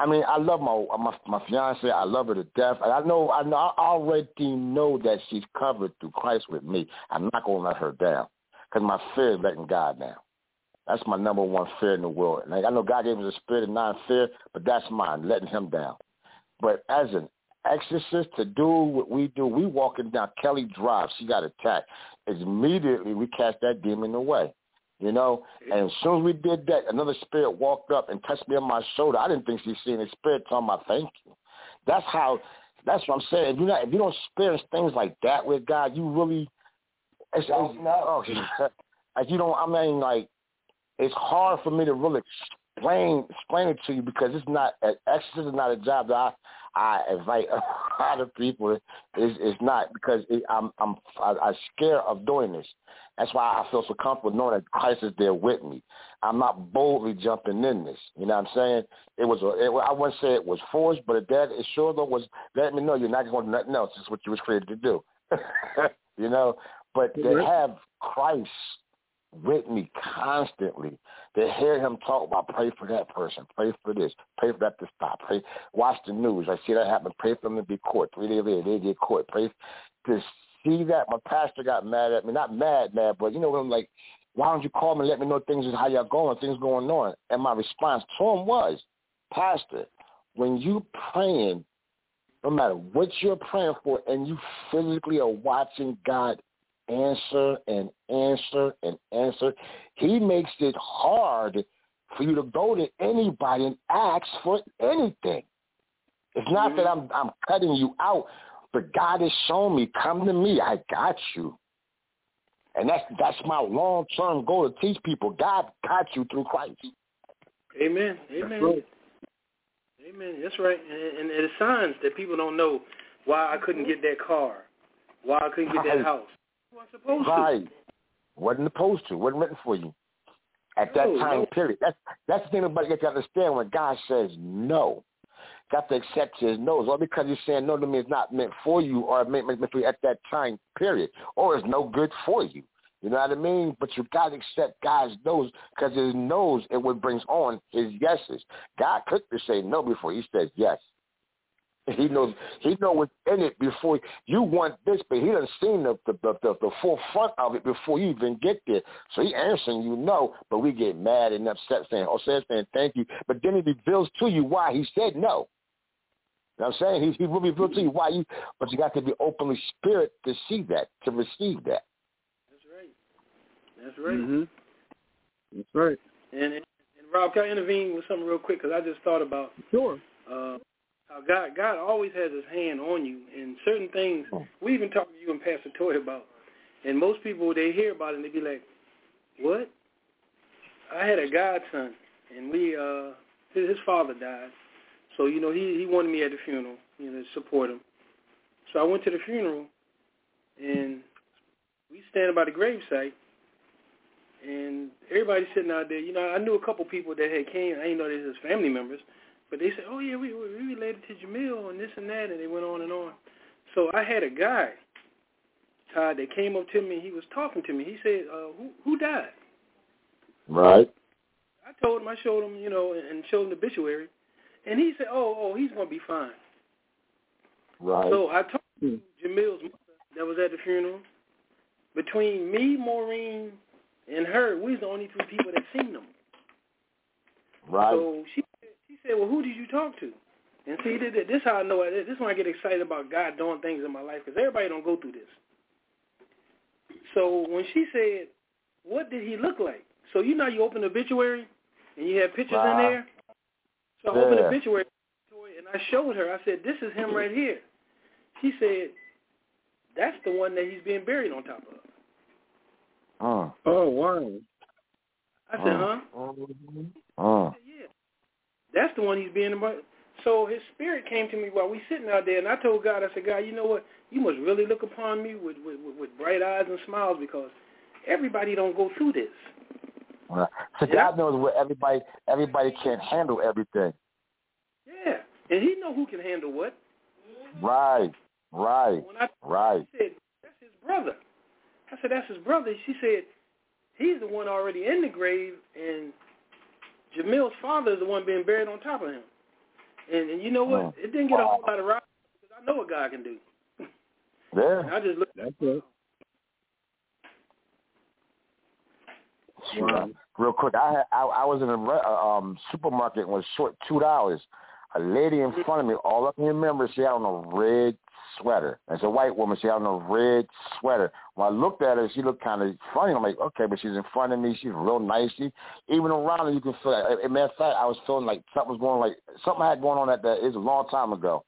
I mean, I love my my my fiance. I love her to death. And I know, I know, I already know that she's covered through Christ with me. I'm not gonna let her down because my fear is letting God down. That's my number one fear in the world. And I know God gave us a spirit of non-fear, but that's mine, letting Him down. But as an exorcist to do what we do, we walking down Kelly Drive. She got attacked. Immediately, we cast that demon away. You know, and as soon as we did that, another spirit walked up and touched me on my shoulder. I didn't think she seen a spirit telling my thank you. That's how. That's what I'm saying. If you not, if you don't experience things like that with God, you really. It's, it's, oh, like you don't. I mean, like it's hard for me to really explain explain it to you because it's not. Exorcism is not a job that I I invite a lot of people. It's, it's not because it, I'm I'm I, I'm scared of doing this. That's why I feel so comfortable knowing that Christ is there with me. I'm not boldly jumping in this. You know what I'm saying? It was a, it, I wouldn't say it was forced, but it that it sure though was letting me know you're not going to nothing else. It's what you was created to do. you know, but to mm-hmm. have Christ with me constantly, to hear him talk about pray for that person, pray for this, pray for that to stop, pray, watch the news. I see that happen. Pray for them to be caught. Three days later, they get caught. Pray to see that. My pastor got mad at me, not mad, mad, but you know what I'm like. Why don't you call me and let me know things is how y'all going, things going on? And my response to him was, Pastor, when you praying, no matter what you're praying for, and you physically are watching God answer and answer and answer, He makes it hard for you to go to anybody and ask for anything. It's not that mm-hmm. I'm I'm cutting you out, but God has shown me, come to me, I got you. And that's that's my long term goal to teach people. God got you through Christ. Amen. Amen. Amen. That's right. And, and it's signs that people don't know why I couldn't get that car, why I couldn't get that house. Supposed to. Right. Wasn't supposed to. Wasn't written for you. At that No, time no. period. That's that's the thing about you got to understand when God says no. Got to accept his no's. Or because he's saying no to me it's not meant for you or meant, meant for you at that time period. Or it's no good for you. You know what I mean? But you got to accept God's no's because his no's is what brings on his yeses. God could just say no before he says yes. He knows he know what's in it before you want this, but he doesn't seen the the, the the the forefront of it before you even get there. So he answering you no, but we get mad and upset saying, oh, saying saying thank you, but then he reveals to you why he said no. You know what I'm saying? He he will reveal to you why you, but you got to be openly spirit to see that, to receive that. That's right. That's right. hmm That's right. And, and and Rob, can I intervene with something real quick? Because I just thought about Sure. uh, how God God always has His hand on you, and certain things we even talked to you and Pastor Toi about. And most people they hear about it and they be like, "What?" I had a godson, and we uh his, his father died, so you know he he wanted me at the funeral, you know, to support him. So I went to the funeral, and we standing by the gravesite, and everybody sitting out there. You know, I knew a couple people that had came. I didn't know they was his family members, But they said, oh yeah, we we related to Jamil and this and that, and they went on and on. So I had a guy, Todd, that came up to me. He was talking to me. He said, uh, who who died? Right. I told him, I showed him, you know, and showed him the obituary, and he said, oh, oh, he's gonna be fine. Right. So I told him Jamil's mother that was at the funeral. Between me, Maureen, and her, we was the only three people that seen them. Right. So she said, "Well, who did you talk to?" And see, this, this is how I know it. This is when I get excited about God doing things in my life because everybody don't go through this. So when she said, "What did he look like?" So you know you open the obituary and you have pictures Wow. in there. So I opened the obituary and I showed her. I said, "This is him right here." She said, "That's the one that he's being buried on top of." Uh, Oh wow. I said, uh, "Huh?" uh, Yeah, that's the one he's being about. So his spirit came to me while we sitting out there, and I told God, I said, God, you know what? You must really look upon me with with, with, bright eyes and smiles because everybody don't go through this. uh. So Yeah. God knows what everybody everybody can't handle everything. Yeah, and he know who can handle what. Right. Right. When I Right. she said that's his brother, I said that's his brother. She said he's the one already in the grave, and Jamil's father is the one being buried on top of him. And, and you know what? Mm. It didn't get a whole lot of rock because I know what God can do. And Yeah. I just looked. That's it. Wow. Real quick, I had I, I was in a re- uh, um supermarket and was short two dollars. A lady in front of me, all up in your members, she had on a red sweater. It's a white woman. She had on a red sweater. When I looked at her, she looked kind of funny. I'm like, okay, but she's in front of me. She's real nice. She, even around her, you can feel. Like, as matter of fact, I was feeling like something was going like something I had going on at that. It was a long time ago.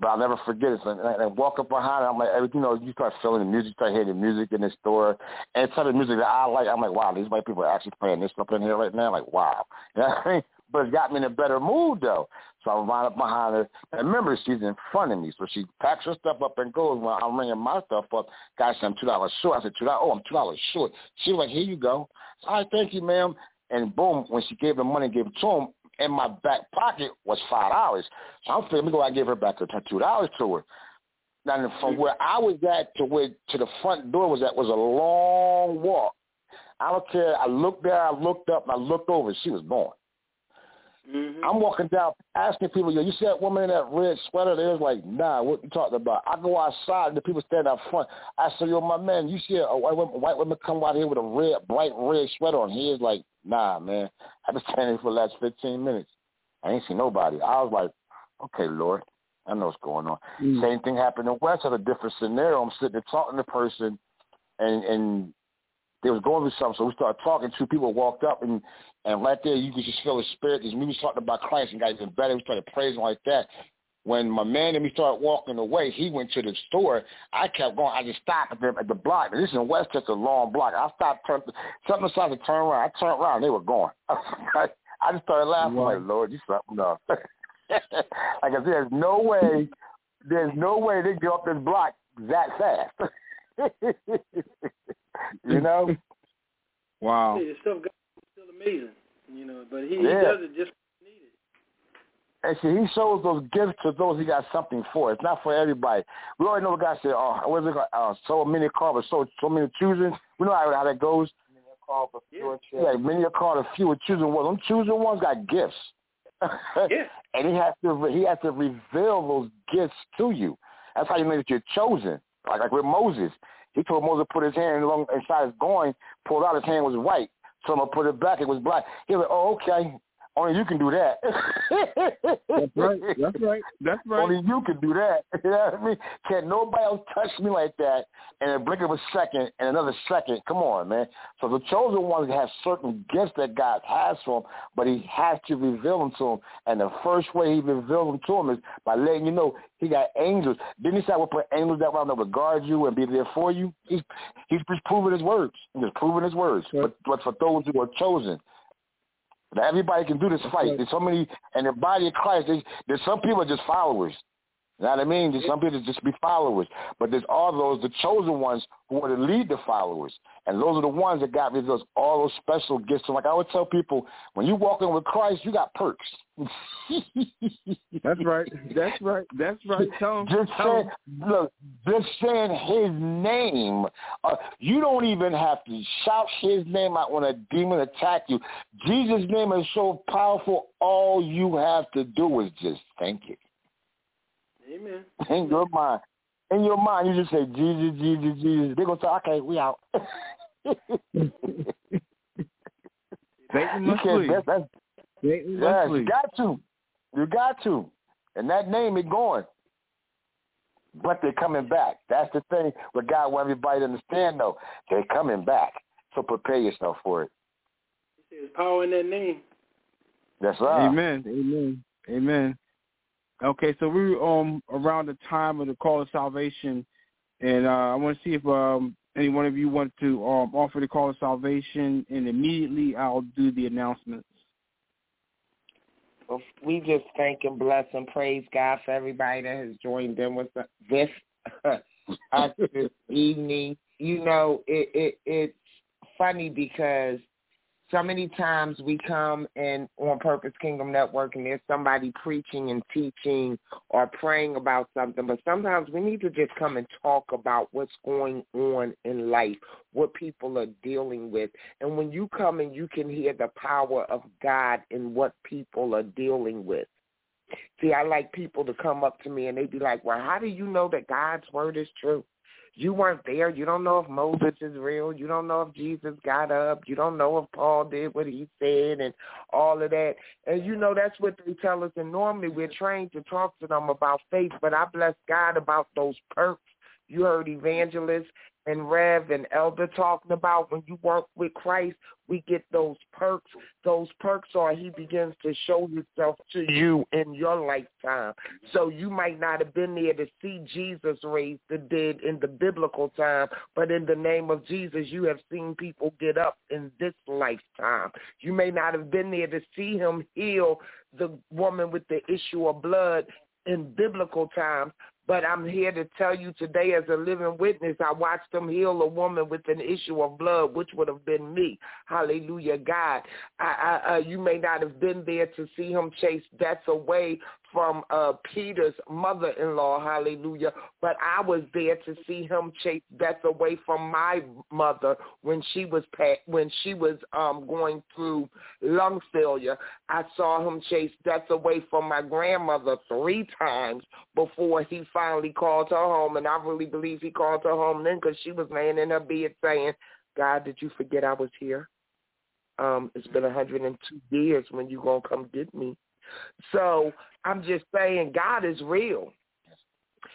But I'll never forget it. So, and I walk up behind her. I'm like, you know, you start feeling the music, start hearing the music in the store, and some of the music that I like. I'm like, wow, these white people are actually playing this stuff in here right now. Like, wow, you know what I mean? But it got me in a better mood though. So I run up behind her. And remember, she's in front of me, so she packs her stuff up and goes. When I'm ringing my stuff up, guys, I'm two dollars short. I said two dollars. Oh, I'm two dollars short. She was like, here you go. All right, thank you, ma'am. And boom, when she gave the money, gave it to him. In my back pocket was five dollars. So I'm feeling, let me go and give her back her two dollars to her. Now, from where I was at to where to the front door was at was a long walk. I don't care. I looked there, I looked up, and I looked over. She was gone. Mm-hmm. I'm walking down, asking people, yo, you see that woman in that red sweater? They was like, nah, what you talking about? I go outside, and the people stand out front. I said, yo, my man, you see a white woman, white woman come out here with a red, bright red sweater on? He is like, nah, man. I've been standing here for the last 15 minutes. I ain't seen nobody. I was like, okay, Lord, I know what's going on. Mm. Same thing happened in West. Had a different scenario. I'm sitting there talking to the person, and and they was going through something. So we started talking. Two people walked up, and and right there you could just feel the spirit. Because we was talking about Christ and got even better. We started praising like that. When my man and me started walking away, he went to the store. I kept going. I just stopped at the, at the block. This is in Westchester, a long block. I stopped, turned, something decided to turn around. I turned around. They were gone. I just started laughing Wow. like, Lord, you something else. like I said, there's no way, there's no way they get up this block that fast. you know? Wow. Yeah, stuff God is still amazing, you know. But he, Yeah. he does it just needed. And see, he shows those gifts to those he got something for. It's not for everybody. We already know what God said, oh, what's it called? Uh, so many called, but so, so many choosing. We know how, how that goes. Yeah. Yeah, many are called, a few are choosing ones. Them choosing ones got gifts. Yeah. and he has to he has to reveal those gifts to you. That's how you know that you're chosen. Like like with Moses, he told Moses to put his hand along inside his groin, pulled out his hand was white. So I'm gonna put it back, it was black. He was like, oh okay, only you can do that. That's right. That's right. That's right. Only you can do that. You know what I mean? Can't nobody else touch me like that in a blink of a second and another second. Come on, man. So the chosen ones have certain gifts that God has for them, but he has to reveal them to them. And the first way he reveals them to them is by letting you know he got angels. Didn't he say I will put angels that will guard you and be there for you? He's he's just proving his words. He's just proving his words. But, but for those who are chosen, Everybody can do this fight. There's so many, and the body of Christ, there's, there's some people are just followers. You know what I mean? Just some people just be followers, but there's all those the chosen ones who are to lead the followers, and those are the ones that got me those all those special gifts. So like I would tell people, when you walk in with Christ, you got perks. That's right. That's right. That's right. Tell him. Just saying, look, just saying His name. Uh, you don't even have to shout His name out when a demon attack you. Jesus' name is so powerful. All you have to do is just think it. Amen. In your mind, in your mind, you just say Jesus, Jesus, Jesus. They're gonna say, okay, we out. Satan you must can't. flee. That's, that's Satan must Yes, you got to. You got to. And that name is going. But they're coming back. That's the thing what God want everybody to understand though. They're coming back. So prepare yourself for it. There's power in that name. That's right. Amen. Amen. Amen. Okay, so we're um around the time of the call of salvation, and uh, I want to see if um any one of you want to um offer the call of salvation, and immediately I'll do the announcements. Well, we just thank and bless and praise God for everybody that has joined in with this us this evening. You know, it, it it's funny because so many times we come in on Purpose Kingdom Network and there's somebody preaching and teaching or praying about something, but sometimes we need to just come and talk about what's going on in life, what people are dealing with. And when you come and you can hear the power of God in what people are dealing with. See, I like people to come up to me and they be like, well, how do you know that God's word is true? You weren't there. You don't know if Moses is real. You don't know if Jesus got up. You don't know if Paul did what he said and all of that. And you know that's what they tell us. And normally we're trained to talk to them about faith, but I bless God about those perks. You heard evangelists and Rev and Elder talking about when you work with Christ, we get those perks. Those perks are he begins to show himself to you in your lifetime. So you might not have been there to see Jesus raise the dead in the biblical time, but in the name of Jesus, you have seen people get up in this lifetime. You may not have been there to see him heal the woman with the issue of blood in biblical times, but I'm here to tell you today as a living witness, I watched them heal a woman with an issue of blood, which would have been me. Hallelujah, God. I, I, uh, you may not have been there to see him chase death away from uh, Peter's mother-in-law, hallelujah, but I was there to see him chase death away from my mother when she was when she was um, going through lung failure. I saw him chase death away from my grandmother three times before he finally called her home, and I really believe he called her home then because she was laying in her bed saying, God, did you forget I was here? Um, it's been 102 years when you going to come get me. So I'm just saying God is real.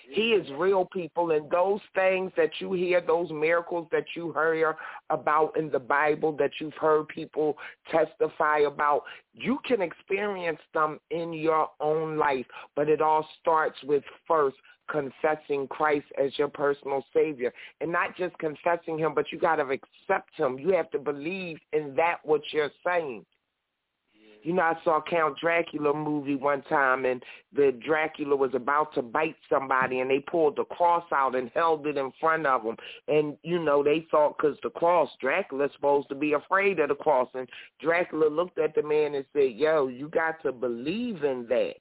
He is real people and those things that you hear, those miracles that you hear about in the Bible that you've heard people testify about, you can experience them in your own life. But it all starts with first confessing Christ as your personal savior and not just confessing him, but you got to accept him. You have to believe in that what you're saying. You know, I saw Count Dracula movie one time, and the Dracula was about to bite somebody, and they pulled the cross out and held it in front of him. And you know, they thought because the cross, Dracula's supposed to be afraid of the cross, and Dracula looked at the man and said, "Yo, you got to believe in that."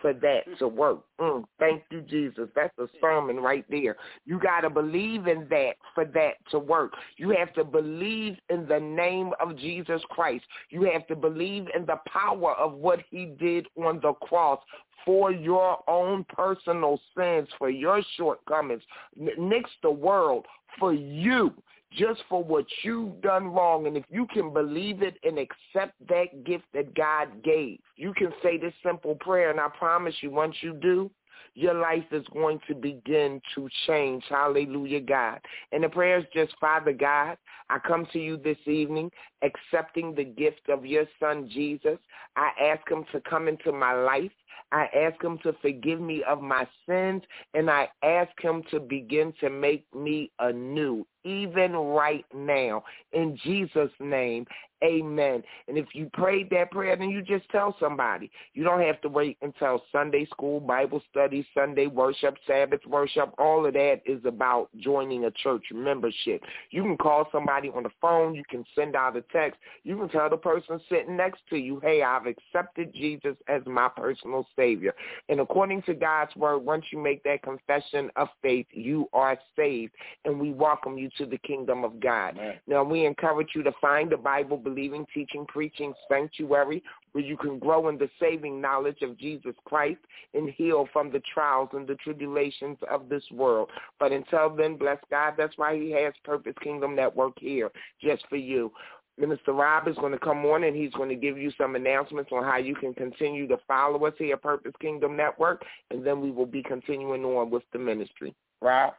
For that to work. Mm, thank you, Jesus. That's a sermon right there. You got to believe in that for that to work. You have to believe in the name of Jesus Christ. You have to believe in the power of what he did on the cross for your own personal sins, for your shortcomings, next the world, for you just for what you've done wrong. And if you can believe it and accept that gift that God gave, you can say this simple prayer. And I promise you, once you do, your life is going to begin to change. Hallelujah, God. And the prayer is just, Father God, I come to you this evening accepting the gift of your son, Jesus. I ask him to come into my life. I ask him to forgive me of my sins, and I ask him to begin to make me anew even right now. In Jesus' name, Amen. And if you prayed that prayer, then you just tell somebody. You don't have to wait until Sunday school, Bible study, Sunday worship, Sabbath worship. All of that is about joining a church membership. You can call somebody on the phone. You can send out a text. You can tell the person sitting next to you, hey, I've accepted Jesus as my personal Savior. And according to God's word, once you make that confession of faith, you are saved. And we welcome you to the kingdom of God. Now, we encourage you to find the Bible believing, teaching, preaching sanctuary where you can grow in the saving knowledge of Jesus Christ and heal from the trials and the tribulations of this world. But until then, bless God. That's why he has Purpose Kingdom Network here just for you. Minister Rob is going to come on and he's going to give you some announcements on how you can continue to follow us here at Purpose Kingdom Network, and then we will be continuing on with the ministry. Rob?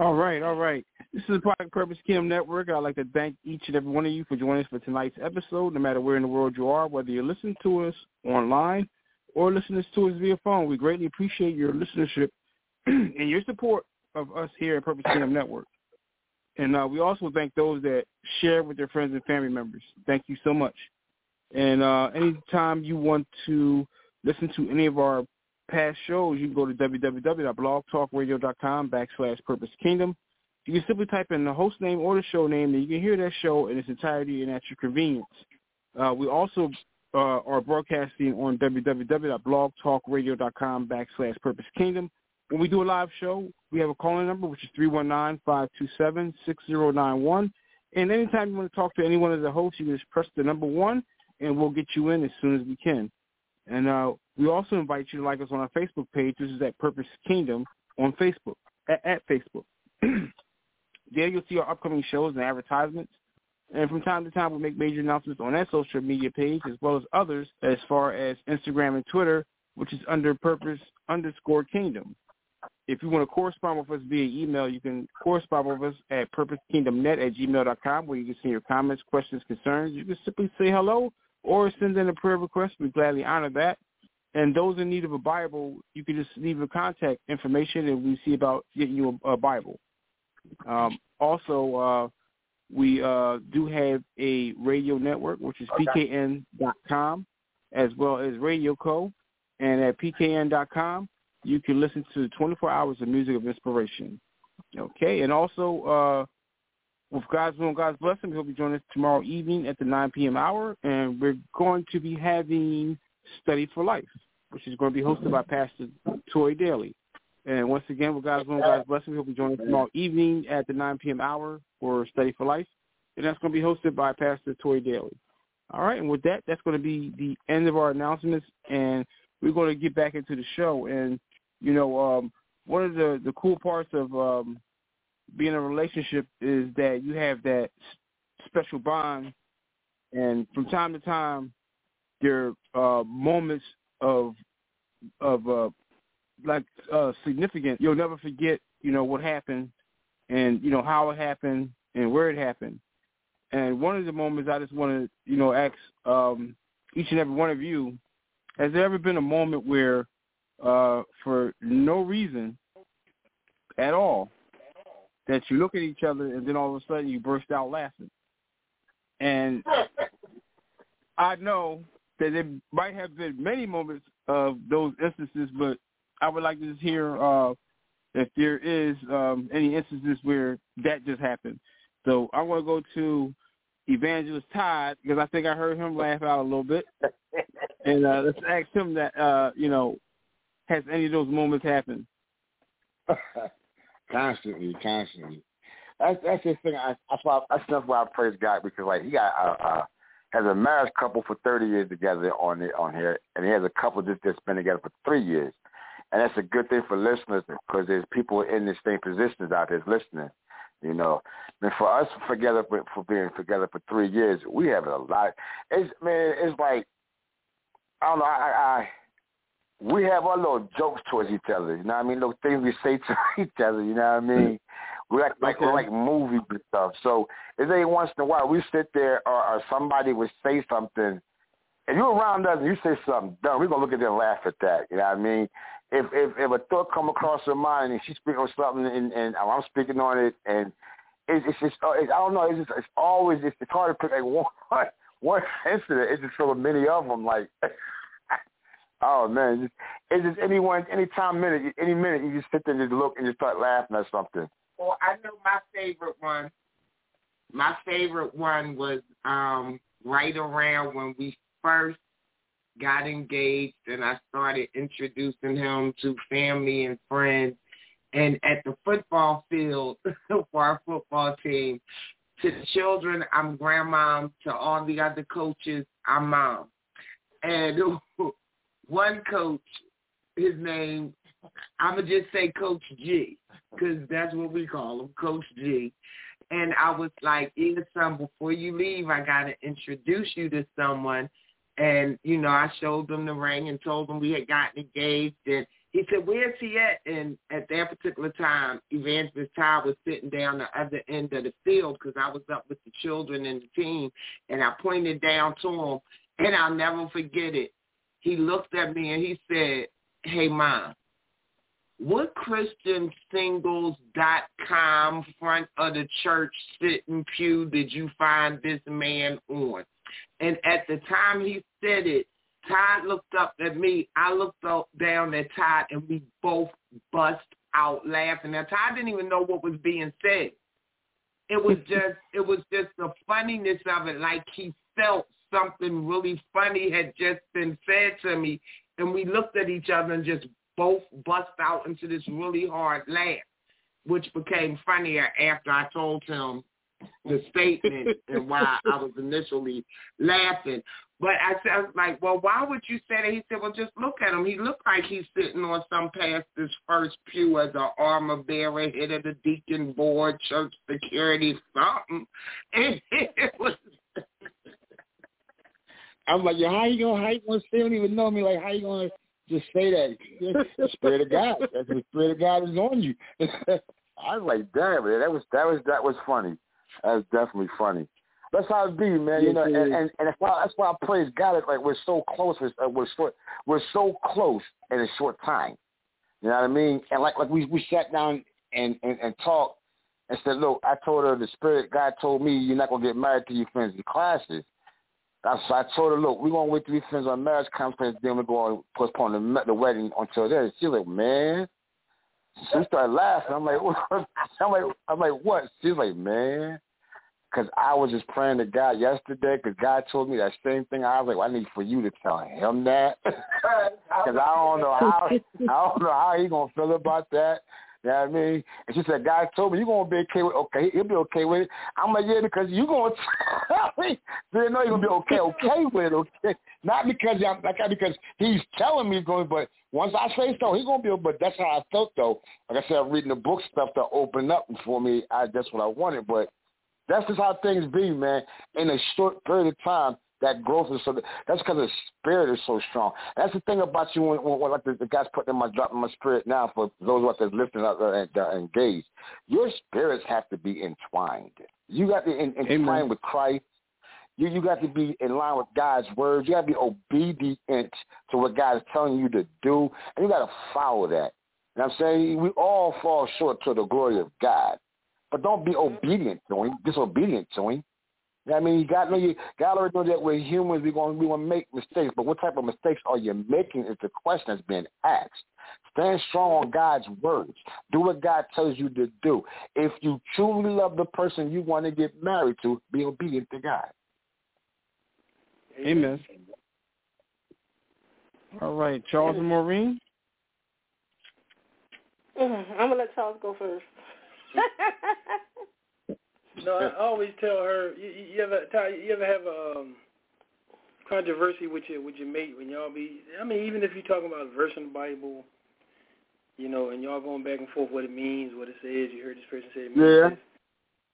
All right, all right. This is the Product Purpose Kingdom Network. I'd like to thank each and every one of you for joining us for tonight's episode, no matter where in the world you are, whether you're listening to us online or listening to us via phone. We greatly appreciate your listenership and your support of us here at Purpose Kingdom Network. And uh, we also thank those that share with their friends and family members. Thank you so much. And uh, anytime you want to listen to any of our past shows, you can go to www.blogtalkradio.com backslash Purpose Kingdom. You can simply type in the host name or the show name, and you can hear that show in its entirety and at your convenience. Uh, we also uh, are broadcasting on www.blogtalkradio.com backslash Purpose Kingdom. When we do a live show, we have a calling number, which is 319-527-6091. And anytime you want to talk to any one of the hosts, you just press the number one, and we'll get you in as soon as we can. And uh, we also invite you to like us on our Facebook page. This is at Purpose Kingdom on Facebook, at, at Facebook. there you'll see our upcoming shows and advertisements. And from time to time, we make major announcements on that social media page as well as others as far as Instagram and Twitter, which is under Purpose underscore Kingdom. If you want to correspond with us via email, you can correspond with us at purposekingdomnet at gmail.com where you can send your comments, questions, concerns. You can simply say hello or send in a prayer request. We gladly honor that. And those in need of a Bible, you can just leave your contact information and we see about getting you a, a Bible. Um, also, uh, we uh, do have a radio network, which is pkn.com, as well as Radio Co. And at pkn.com, you can listen to 24 hours of music of inspiration. Okay, and also uh, with God's will and God's blessing, he'll be joining us tomorrow evening at the 9 p.m. hour, and we're going to be having Study for Life, which is going to be hosted by Pastor Toi Dailey. And once again, with God's will and God's blessing, he'll be joining us tomorrow evening at the 9 p.m. hour for Study for Life, and that's going to be hosted by Pastor Toi Dailey. All right, and with that, that's going to be the end of our announcements, and we're going to get back into the show. And you know, um, one of the the cool parts of um, being in a relationship is that you have that special bond, and from time to time, there are uh, moments of of uh, like uh, significant. You'll never forget, you know, what happened, and you know how it happened and where it happened. And one of the moments I just want to, you know, ask um, each and every one of you: Has there ever been a moment where, uh, for no reason at all, that you look at each other and then all of a sudden you burst out laughing. And I know that there might have been many moments of those instances, but I would like to just hear uh, if there is um, any instances where that just happened. So I want to go to Evangelist Todd because I think I heard him laugh out a little bit, and uh, let's ask him that uh, you know has any of those moments happened? constantly, constantly. That's that's the thing. I, that's why that's why I praise God because like he got uh, uh has a marriage couple for thirty years together on the, on here, and he has a couple just that's been together for three years, and that's a good thing for listeners because there's people in the same positions out there listening. You know, and for us together for, for being together for three years, we have a lot. It's man, it's like I don't know. I, I we have our little jokes towards each other. You know what I mean? Little things we say to each other. You know what I mean? We like like okay. like movies and stuff. So it's every once in a while we sit there or, or somebody would say something. If you're around us and you say something dumb, we're gonna look at them and laugh at that. You know what I mean? If if if a thought come across her mind and she's speaking on something and, and I'm speaking on it and it's, it's just uh, it's, I don't know. It's just it's always it's, it's hard to pick like one one incident. It's just so many of them. Like, oh man, it's just anyone, anytime, minute, any minute, you just sit there and just look and just start laughing at something. Well, I know my favorite one. My favorite one was um right around when we first got engaged and I started introducing him to family and friends and at the football field for our football team. To the children, I'm grandma. To all the other coaches, I'm mom. And one coach, his name, I'm going to just say Coach G, because that's what we call him, Coach G. And I was like, "Either son, before you leave, I got to introduce you to someone. And, you know, I showed them the ring and told them we had gotten engaged. And he said, where's he at? And at that particular time, Evangelist Ty was sitting down the other end of the field because I was up with the children and the team. And I pointed down to him, and I'll never forget it. He looked at me and he said, hey, Mom, what ChristianSingles.com front of the church sitting pew did you find this man on? And at the time he said it, Todd looked up at me. I looked up, down at Todd, and we both bust out laughing. Now Todd didn't even know what was being said. It was just, it was just the funniness of it. Like he felt something really funny had just been said to me, and we looked at each other and just both bust out into this really hard laugh, which became funnier after I told him the statement and why I was initially laughing. But I said, like, well, why would you say that? He said, well, just look at him. He looked like he's sitting on some pastor's first pew as an armor bearer, head of the deacon board, church security, something. And it was. I'm like, yo, how you gonna? How you gonna say? Don't even know me. Like, how you gonna just say that? The spirit of God. That's the spirit of God is on you. I was like, damn, man, that was that was that was funny. That was definitely funny. That's how it be, man. You know, and, and and that's why that's why I praise God. It's like we're so close. We're uh, we're short. We're so close in a short time. You know what I mean? And like like we we sat down and and, and talked and said, look, I told her the spirit God told me you're not gonna get married till you finish the classes. That's so I told her, look, we're gonna wait till we finish our marriage conference, then we're gonna postpone the the wedding until then. She's like, man. She started laughing. I'm like, I'm like, I'm like, what? She's like, man because I was just praying to God yesterday because God told me that same thing. I was like, well, I need for you to tell him that because I don't know how I don't know how he gonna feel about that. You know what I mean? And she said, God told me you're gonna be okay with okay, he'll be okay with it. I'm like, yeah, because you gonna tell me. Didn't know you're gonna be okay, okay with it, okay. Not because I'm like because he's telling me he's going, but once I say so, he's gonna be. But that's how I felt though. Like I said, I'm reading the book stuff to open up for me. I that's what I wanted, but that's just how things be, man. In a short period of time, that growth is so. That's because the spirit is so strong. That's the thing about you when, when, when like the, the guys putting in my dropping my spirit now for those us that's listening out there and uh, engaged. Your spirits have to be entwined. You got to in, entwine with Christ. You you got to be in line with God's words. You got to be obedient to what God is telling you to do, and you got to follow that. And I'm saying we all fall short to the glory of God. But don't be obedient to him, disobedient to him. I mean, you got to know you got to know that we're humans. We're going we want to make mistakes, but what type of mistakes are you making? Is the question that's being asked. Stand strong on God's words. Do what God tells you to do. If you truly love the person you want to get married to, be obedient to God. Amen. All right, Charles and Maureen. Mm-hmm. I'm gonna let Charles go first. no, I always tell her. You, you ever Ty, you ever have a um, controversy with your with your mate when y'all be? I mean, even if you're talking about a verse in the Bible, you know, and y'all going back and forth what it means, what it says. You heard this person say it means yeah. This.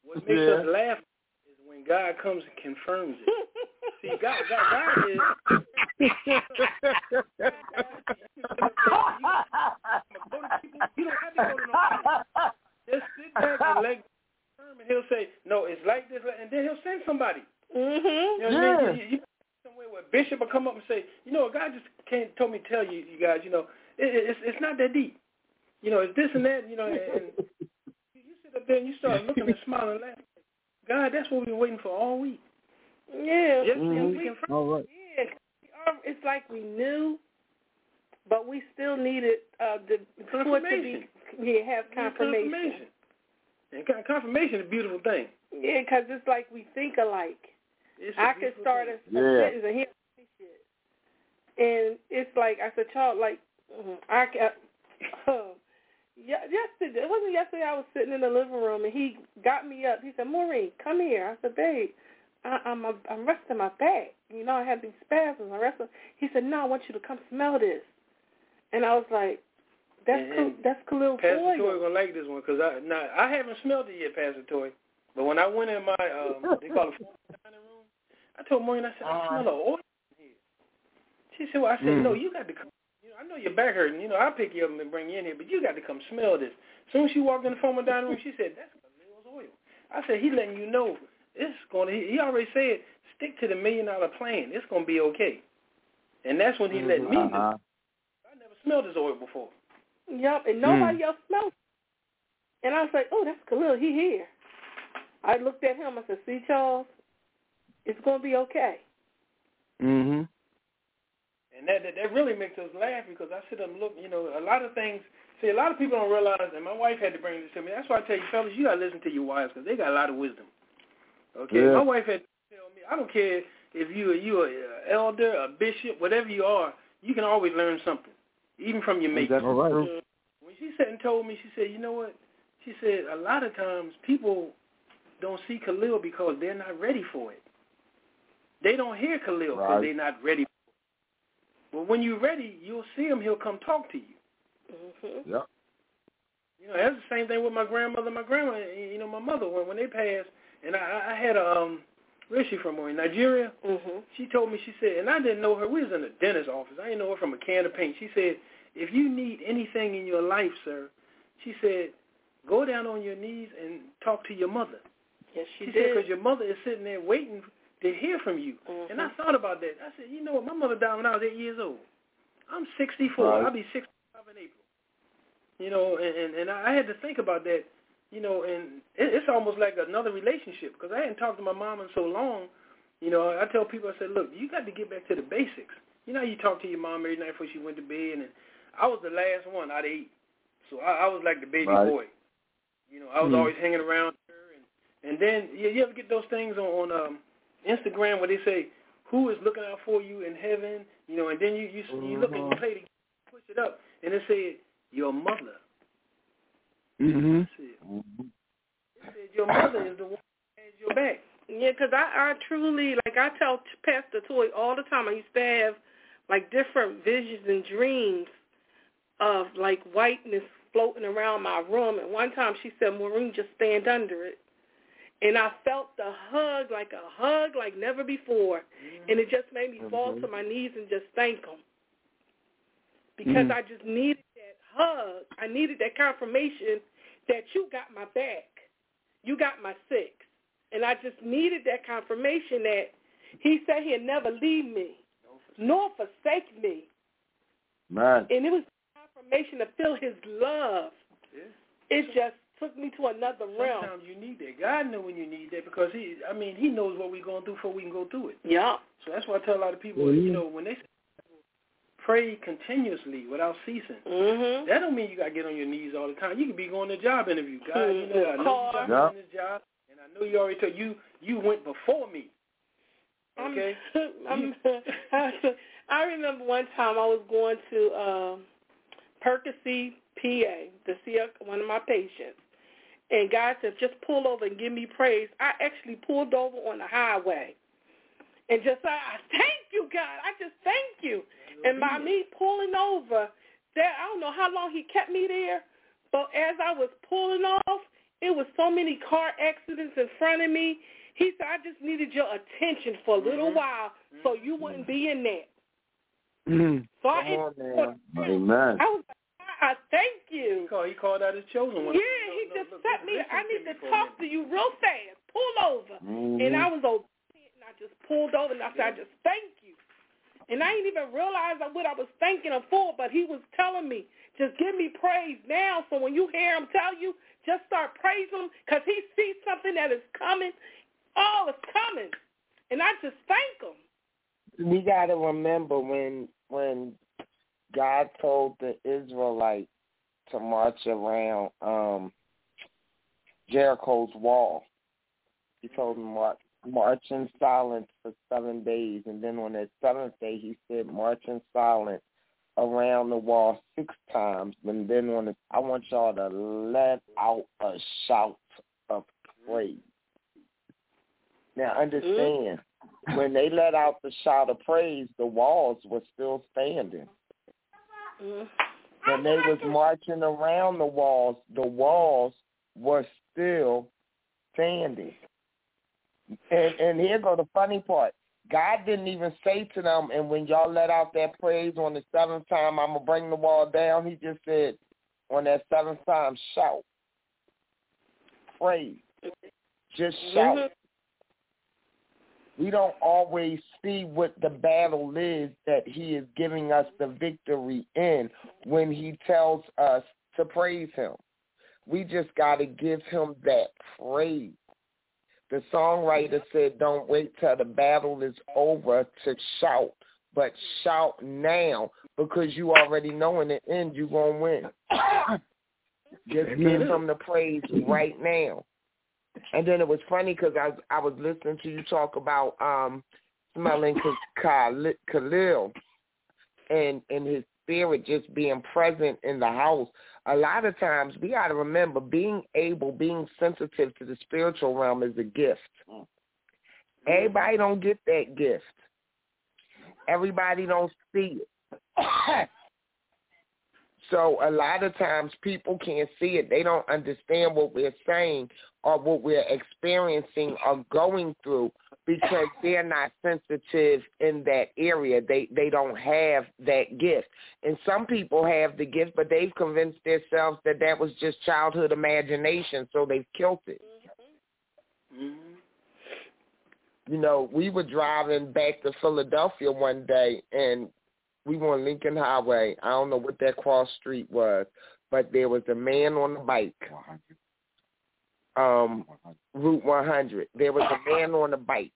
What makes yeah. us laugh is when God comes and confirms it. See, God, God, God is. you don't have to go to no just sit back and let him, and he'll say, no, it's like this, and then he'll send somebody. Mm-hmm. You know what yeah. I mean? You, you, somewhere where Bishop will come up and say, you know, God just can't told me to tell you, you guys, you know, it, it's it's not that deep. You know, it's this and that. You know, and, and you sit up there and you start looking and smiling and laughing. God, that's what we've been waiting for all week. Yeah. Just Mhm. we can All right. Yeah. It's like we knew, but we still needed uh, the for it to be yeah, have confirmation. confirmation. And con- confirmation is a beautiful thing. Yeah, because it's like we think alike. It's a I could start thing. a, a Yeah. sentence and hear shit, and it's like I said, child, like mhm, I can. yeah, yesterday it wasn't yesterday. I was sitting in the living room and he got me up. He said, "Maureen, come here." I said, "Babe, I, I'm a, I'm resting my back. You know, I have these spasms. I rest." He said, "No, I want you to come smell this." And I was like, "That's And- and that's Khalil Pastor Foyle." Toi gonna like this one because I now I haven't smelled it yet, Pastor Toi. But when I went in my um, they call it dining room, I told Maureen, I said, I Uh-huh. smell an oil in here. She said, Well, I said, Mm. No, you got to come. You know, I know your back hurting. You know, I'll pick you up and bring you in here, but you got to come smell this. As soon as she walked in the formal dining room, she said, That's Khalil's oil. I said, He letting you know it's going to. He already said, stick to the million dollar plan. It's going to be okay. And that's when he let me know. Uh-huh. I never smelled his oil before. Yep, and nobody else smelled. it. And I was like, "Oh, that's Khalil. He here." I looked at him. I said, "See, Charles, it's gonna be okay." Mhm. And that, that that really makes us laugh because I sit up and look, you know, a lot of things. See, a lot of people don't realize, and my wife had to bring this to me. That's why I tell you, fellas, you gotta listen to your wives because they got a lot of wisdom. Okay, Yeah. my wife had to tell me. I don't care if you you a elder, a bishop, whatever you are, you can always learn something, even from your mate. That's all right. When she sat and told me, she said, you know what? She said a lot of times people don't see Khalil because they're not ready for it. They don't hear Khalil because Right. they're not ready. But when you're ready, you'll see him. He'll come talk to you. Mm-hmm. Yep. You know, that's the same thing with my grandmother. My grandma, you know, my mother when when they passed, and I, I had a um, where's she from? In Nigeria. Mhm. She told me, she said, and I didn't know her. We was in the dentist's office. I didn't know her from a can of paint. She said, if you need anything in your life, sir, she said, go down on your knees and talk to your mother. Yes, she, She said, did. because your mother is sitting there waiting to hear from you. Mhm. And I thought about that. I said, you know what? My mother died when I was eight years old. I'm 64. Right. I'll be 65 in April. You know, and, and, and I had to think about that, you know, and it, it's almost like another relationship because I hadn't talked to my mom in so long. You know, I tell people, I said, look, you got to get back to the basics. You know, how you talk to your mom every night before she went to bed, and I was the last one out of eight, so I, I was like the baby Right. boy. You know, I was Mhm. always hanging around her, and and then you, you ever get those things on, on um, Instagram where they say, "Who is looking out for you in heaven?" You know, and then you you, you look and you Mhm. play the push it up, and it said, "Your mother." Mhm. Mhm. it "Your mother is the one that has your back." Yeah, because I, I truly, like I tell Pastor Toi all the time, I used to have like different visions and dreams of like whiteness floating around my room. And one time she said, Maureen, just stand under it. And I felt the hug, like a hug like never before. And it just made me fall Mhm. to my knees and just thank him. Because Mhm. I just needed hug. I needed that confirmation that you got my back. You got my six. And I just needed that confirmation that he said he'd never leave me, nor forsake me. Man. And it was confirmation to feel his love. Yeah. It just took me to another realm. Sometimes you need that. God know when you need that because he, I mean, he knows what we're going through before we can go through it. Yeah. So that's why I tell a lot of people, Mhm. you know, when they say pray continuously without ceasing, Mhm. that don't mean you got to get on your knees all the time. You can be going to job interview. God, you know, I know you got Yeah. this job, and I know you already told you you went before me. Okay. I'm, I'm, I remember one time I was going to um, Percy, PA, to see a, one of my patients, and God said, "Just pull over and give me praise." I actually pulled over on the highway, and just said, "I thank you, God. I just thank you." And by me pulling over, that I don't know how long He kept me there, but as I was pulling off, it was so many car accidents in front of me. He said, I just needed your attention for a little Mhm. while so you wouldn't be in that. Mhm. So I, on, man. Amen. I was like, I I thank He you. called, he called out his chosen one. Yeah, No, he no, just look, set me. I need to talk to you real fast. Pull over. Mhm. And I was obedient, and I just pulled over, and I said, I just thank you. And I didn't even realize what I was thanking him for, but he was telling me, just give me praise now. So when you hear him tell you, just start praising him because he sees something that is coming. Oh, it's coming. And I just thank him. We got to remember when when God told the Israelites to march around um Jericho's wall. He told them march march in silence for seven days and then on that seventh day he said march in silence around the wall six times and then on the I want y'all to let out a shout of praise. Now understand when they let out the shout of praise, the walls were still standing. When they was marching around the walls, the walls were still standing. And and here go the funny part. God didn't even say to them, and when y'all let out that praise on the seventh time, I'm gonna bring the wall down. He just said, on that seventh time, shout, praise, just shout. Mhm. We don't always see what the battle is that he is giving us the victory in when he tells us to praise him. We just got to give him that praise. The songwriter said, don't wait till the battle is over to shout, but shout now because you already know in the end you're going to win. Just give him the praise right now. And then it was funny because I I was listening to you talk about um smelling Khalil, Khalil and and his spirit just being present in the house. A lot of times we got to remember being able, being sensitive to the spiritual realm is a gift. Mm. Everybody don't get that gift. Everybody don't see it. So a lot of times people can't see it. They don't understand what we're saying or what we're experiencing or going through because they're not sensitive in that area. They they don't have that gift. And some people have the gift, but they've convinced themselves that that was just childhood imagination, so they've killed it. Mm-hmm. You know, we were driving back to Philadelphia one day, and we were on Lincoln Highway. I don't know what that cross street was, but there was a man on a bike. Um, Route 100. There was a man on a bike,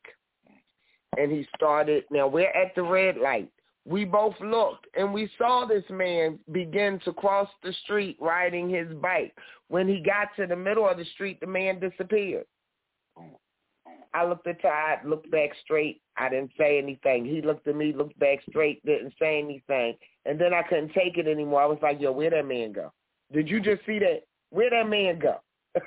and he started. Now we're at the red light. We both looked, and we saw this man begin to cross the street riding his bike. When he got to the middle of the street, the man disappeared. I looked at Todd, looked back straight. I didn't say anything. He looked at me, looked back straight, didn't say anything. And then I couldn't take it anymore. I was like, yo, where'd that man go? Did you just see that? Where'd that man go?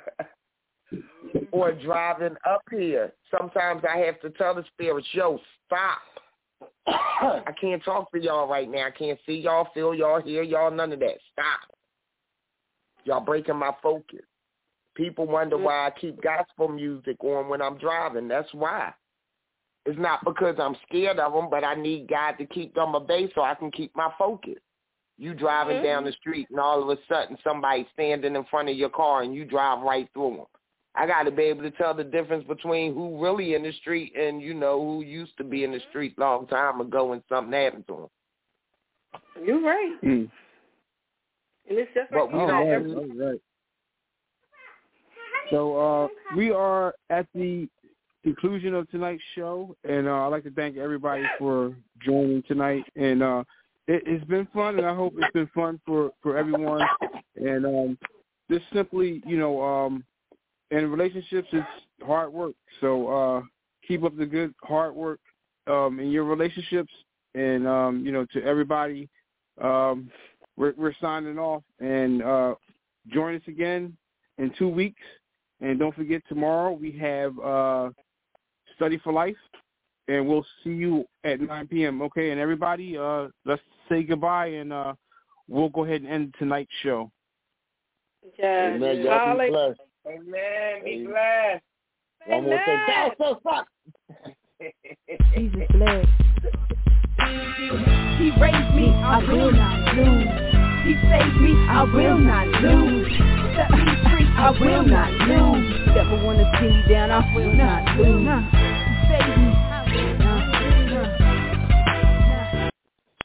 or driving up here. Sometimes I have to tell the spirits, yo, stop. I can't talk to y'all right now. I can't see y'all, feel y'all, hear y'all, none of that. Stop. Y'all breaking my focus. People wonder why I keep gospel music on when I'm driving. That's why. It's not because I'm scared of them, but I need God to keep them bay so I can keep my focus. You driving Mm-hmm. down the street and all of a sudden somebody standing in front of your car and you drive right through them. I got to be able to tell the difference between who really in the street and you know who used to be in the street long time ago and something happened to them. You're right. Mm. And it's just But like we you All said, don't- right, every- all right. So uh, we are at the conclusion of tonight's show, and uh, I'd like to thank everybody for joining tonight. And uh, it, it's been fun, and I hope it's been fun for for everyone. And um, just simply, you know, um, in relationships, it's hard work. So uh, keep up the good hard work um, in your relationships, and um, you know, to everybody, um, we're, we're signing off. And uh, join us again in two weeks. And don't forget, tomorrow we have uh, Study for Life, and we'll see you at 9 p.m. Okay, and everybody, uh, let's say goodbye, and uh, we'll go ahead and end tonight's show. yes. Amen. Y'all be Amen. Be Amen. blessed. One more thing. Amen. So fuck. Jesus bless. He raised me, I will not lose. He saved me, I will not lose. Set me free, I will not lose. Devil wanna see me down, I will not lose. He saved me,